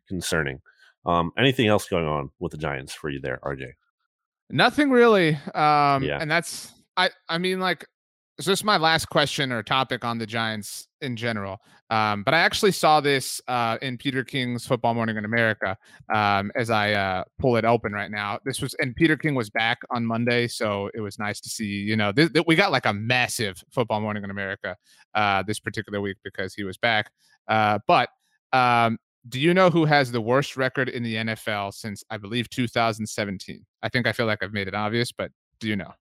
concerning. Um, anything else going on with the Giants for you there, RJ? Nothing really. Um, yeah. and that's I I mean like it's just my last question or topic on the Giants in general. Um, but I actually saw this uh, in Peter King's Football Morning in America um, as I uh, pull it open right now. This was, and Peter King was back on Monday, so it was nice to see. You know, th- th- we got like a massive Football Morning in America uh, this particular week because he was back. Uh, but um, do you know who has the worst record in the NFL since I believe 2017? I think I feel like I've made it obvious, but do you know?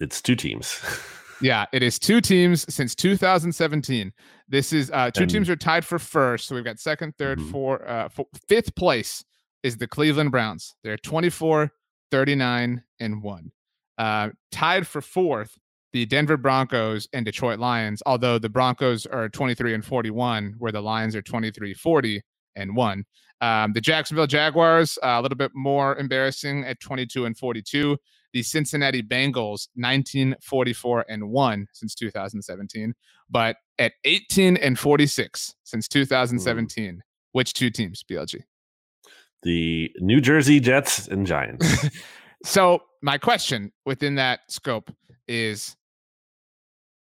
It's two teams. yeah, it is two teams since 2017. This is uh two and, teams are tied for first. So we've got second, 3rd mm-hmm. four, uh, four, fifth place is the Cleveland Browns. They're 24, 39, and 1. Uh, tied for fourth, the Denver Broncos and Detroit Lions, although the Broncos are 23 and 41, where the Lions are 23 40 and one. Um, the Jacksonville Jaguars, uh, a little bit more embarrassing at 22 and 42. The Cincinnati Bengals, 19, 44 and one since 2017, but at 18 and 46 since 2017. Mm. Which two teams, BLG? The New Jersey Jets and Giants. so, my question within that scope is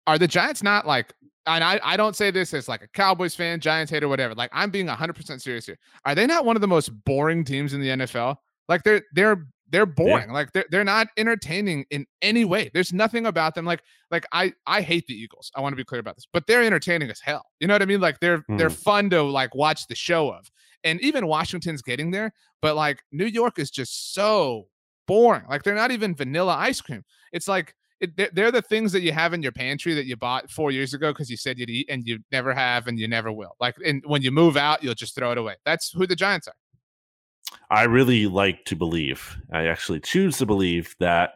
Are the Giants not like and I, I don't say this as like a Cowboys fan, Giants hater, whatever. Like I'm being 100% serious here. Are they not one of the most boring teams in the NFL? Like they're they're they're boring. Yeah. Like they're they're not entertaining in any way. There's nothing about them. Like like I I hate the Eagles. I want to be clear about this, but they're entertaining as hell. You know what I mean? Like they're mm. they're fun to like watch the show of. And even Washington's getting there, but like New York is just so boring. Like they're not even vanilla ice cream. It's like it, they're the things that you have in your pantry that you bought four years ago because you said you'd eat and you never have and you never will. Like, and when you move out, you'll just throw it away. That's who the Giants are. I really like to believe, I actually choose to believe that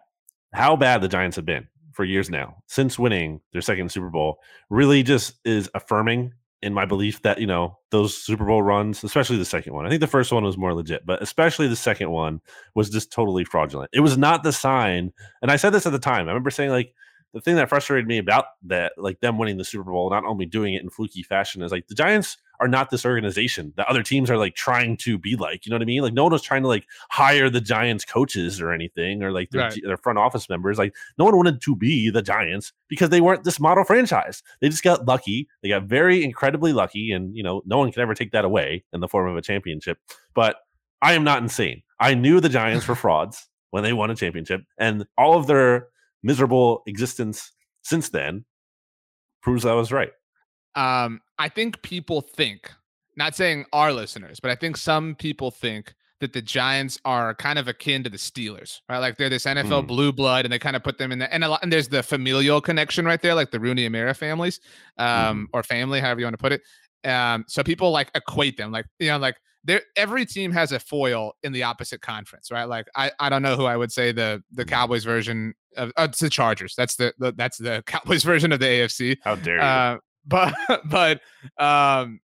how bad the Giants have been for years now, since winning their second Super Bowl, really just is affirming in my belief that you know those Super Bowl runs, especially the second one. I think the first one was more legit, but especially the second one was just totally fraudulent. It was not the sign, and I said this at the time. I remember saying like the thing that frustrated me about that, like them winning the Super Bowl, not only doing it in fluky fashion, is like the Giants are not this organization that other teams are like trying to be like. You know what I mean? Like no one was trying to like hire the Giants coaches or anything, or like their, right. their front office members. Like no one wanted to be the Giants because they weren't this model franchise. They just got lucky. They got very incredibly lucky, and you know no one can ever take that away in the form of a championship. But I am not insane. I knew the Giants were frauds when they won a championship, and all of their miserable existence since then proves I was right. Um, I think people think, not saying our listeners, but I think some people think that the Giants are kind of akin to the Steelers, right? Like they're this NFL mm. blue blood, and they kind of put them in the and a lot, and there's the familial connection right there, like the Rooney Amira families, um, mm. or family, however you want to put it. Um, so people like equate them, like you know, like there every team has a foil in the opposite conference, right? Like I, I don't know who I would say the the mm. Cowboys version of uh, it's the Chargers. That's the, the that's the Cowboys version of the AFC. How dare you? Uh, but but um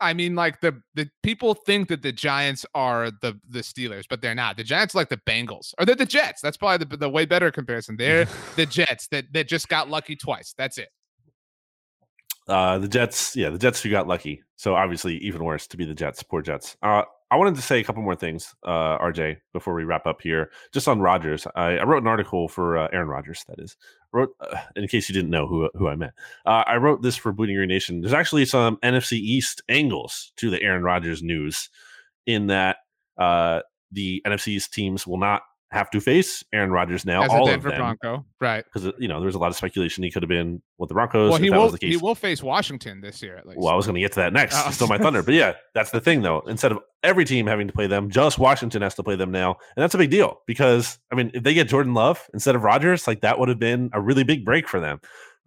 I mean, like the the people think that the Giants are the the Steelers, but they're not. The Giants are like the Bengals, or they're the Jets. That's probably the, the way better comparison. They're the Jets that that just got lucky twice. That's it. Uh, the Jets, yeah, the Jets who got lucky. So obviously, even worse to be the Jets. Poor Jets. Uh, I wanted to say a couple more things, uh, RJ, before we wrap up here. Just on Rodgers, I, I wrote an article for uh, Aaron Rodgers. That is, wrote uh, in case you didn't know who who I meant. Uh, I wrote this for Bleeding Green Nation. There's actually some NFC East angles to the Aaron Rodgers news, in that uh, the NFC East teams will not have to face Aaron Rodgers now. As all a Denver of them, Bronco, right? Because you know there's a lot of speculation he could have been with the Broncos. Well, he will. He will face Washington this year at least. Well, I was going to get to that next. Oh. Still my thunder, but yeah, that's the thing though. Instead of every team having to play them, just Washington has to play them now, and that's a big deal because I mean, if they get Jordan Love instead of Rodgers, like that would have been a really big break for them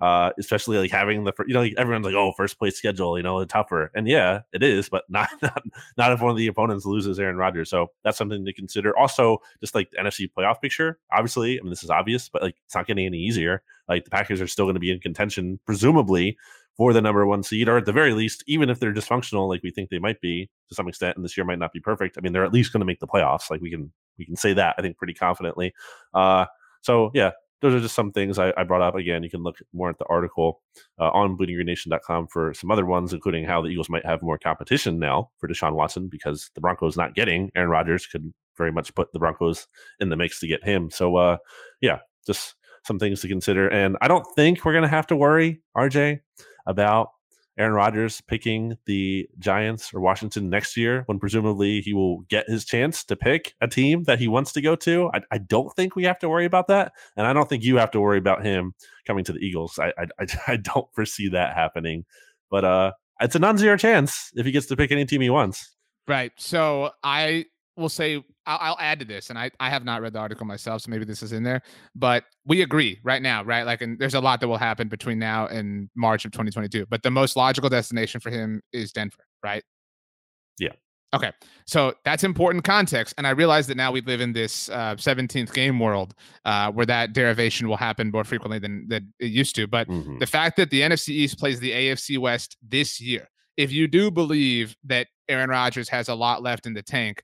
uh, especially like having the you know like everyone's like oh first place schedule you know tougher. And yeah it is but not not not if one of the opponents loses Aaron Rodgers. So that's something to consider. Also just like the NFC playoff picture obviously I mean this is obvious but like it's not getting any easier. Like the Packers are still going to be in contention presumably for the number one seed or at the very least even if they're dysfunctional like we think they might be to some extent and this year might not be perfect I mean they're at least going to make the playoffs. Like we can we can say that I think pretty confidently. Uh so yeah, those are just some things I, I, brought up. Again, you can look more at the article uh, on bleedinggreennation.com for some other ones, including how the Eagles might have more competition now for Deshaun Watson because the Broncos not getting Aaron Rodgers could very much put the Broncos in the mix to get him. So, uh, yeah, just some things to consider. And I don't think we're going to have to worry, RJ, about Aaron Rodgers picking the Giants or Washington next year when presumably he will get his chance to pick a team that he wants to go to. I, I don't think we have to worry about that. And I don't think you have to worry about him coming to the Eagles. I, I, I don't foresee that happening. But uh, it's a non zero chance if he gets to pick any team he wants. Right. So I will say I'll, I'll, add to this, and I, I have not read the article myself, so maybe this is in there. But we agree right now, right? Like, and there's a lot that will happen between now and March of 2022. But the most logical destination for him is Denver, right? Yeah. Okay, so that's important context, and I realize that now we live in this uh, 17th game world uh, where that derivation will happen more frequently than than it used to. But mm-hmm. the fact that the NFC East plays the AFC West this year, if you do believe that Aaron Rodgers has a lot left in the tank,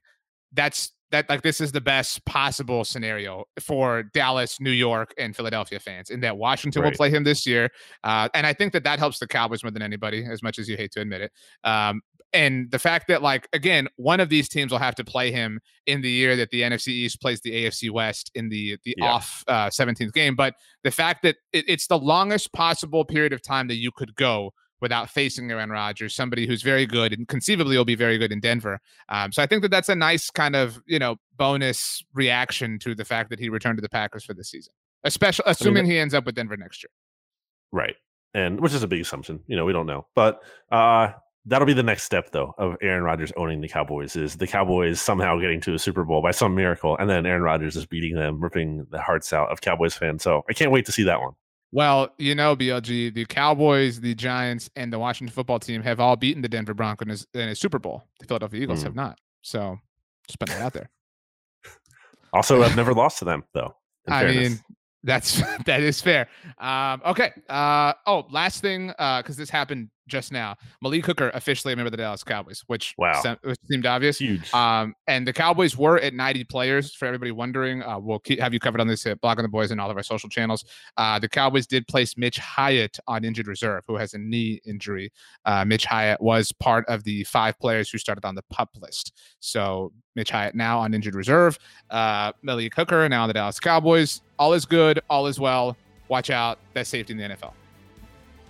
that's that like this is the best possible scenario for Dallas, New York, and Philadelphia fans. In that Washington right. will play him this year, uh, and I think that that helps the Cowboys more than anybody, as much as you hate to admit it. Um, and the fact that like again, one of these teams will have to play him in the year that the NFC East plays the AFC West in the the yeah. off uh, 17th game, but the fact that it, it's the longest possible period of time that you could go without facing Aaron Rodgers, somebody who's very good and conceivably will be very good in Denver. Um, so I think that that's a nice kind of you know bonus reaction to the fact that he returned to the Packers for the season, especially assuming I mean, he ends up with Denver next year. Right, and which is a big assumption. You know, we don't know, but uh, that'll be the next step though of Aaron Rodgers owning the Cowboys is the Cowboys somehow getting to a Super Bowl by some miracle, and then Aaron Rodgers is beating them, ripping the hearts out of Cowboys fans. So I can't wait to see that one. Well, you know, BLG, the Cowboys, the Giants, and the Washington football team have all beaten the Denver Broncos in a Super Bowl. The Philadelphia Eagles mm. have not. So just putting that out there. Also, I've never lost to them, though. I fairness. mean, that's that is fair. Um, okay. Uh, oh, last thing, because uh, this happened just now. Malik Hooker officially a member of the Dallas Cowboys, which wow, sem- which seemed obvious. Huge. Um, and the Cowboys were at 90 players. For everybody wondering, uh, we'll keep, have you covered on this at Blogging the Boys and all of our social channels. Uh, the Cowboys did place Mitch Hyatt on injured reserve, who has a knee injury. Uh, Mitch Hyatt was part of the five players who started on the pup list. So Mitch Hyatt now on injured reserve. Uh, Malik Hooker now on the Dallas Cowboys. All is good. All is well. Watch out. Best safety in the NFL.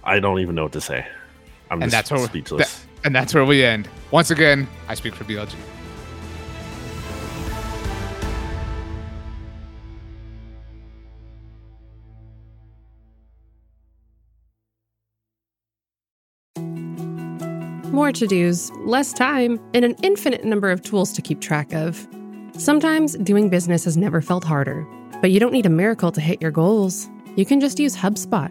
I don't even know what to say. I'm and that's where speechless. That, and that's where we end. Once again, I speak for BLG. More to dos, less time, and an infinite number of tools to keep track of. Sometimes doing business has never felt harder, but you don't need a miracle to hit your goals. You can just use HubSpot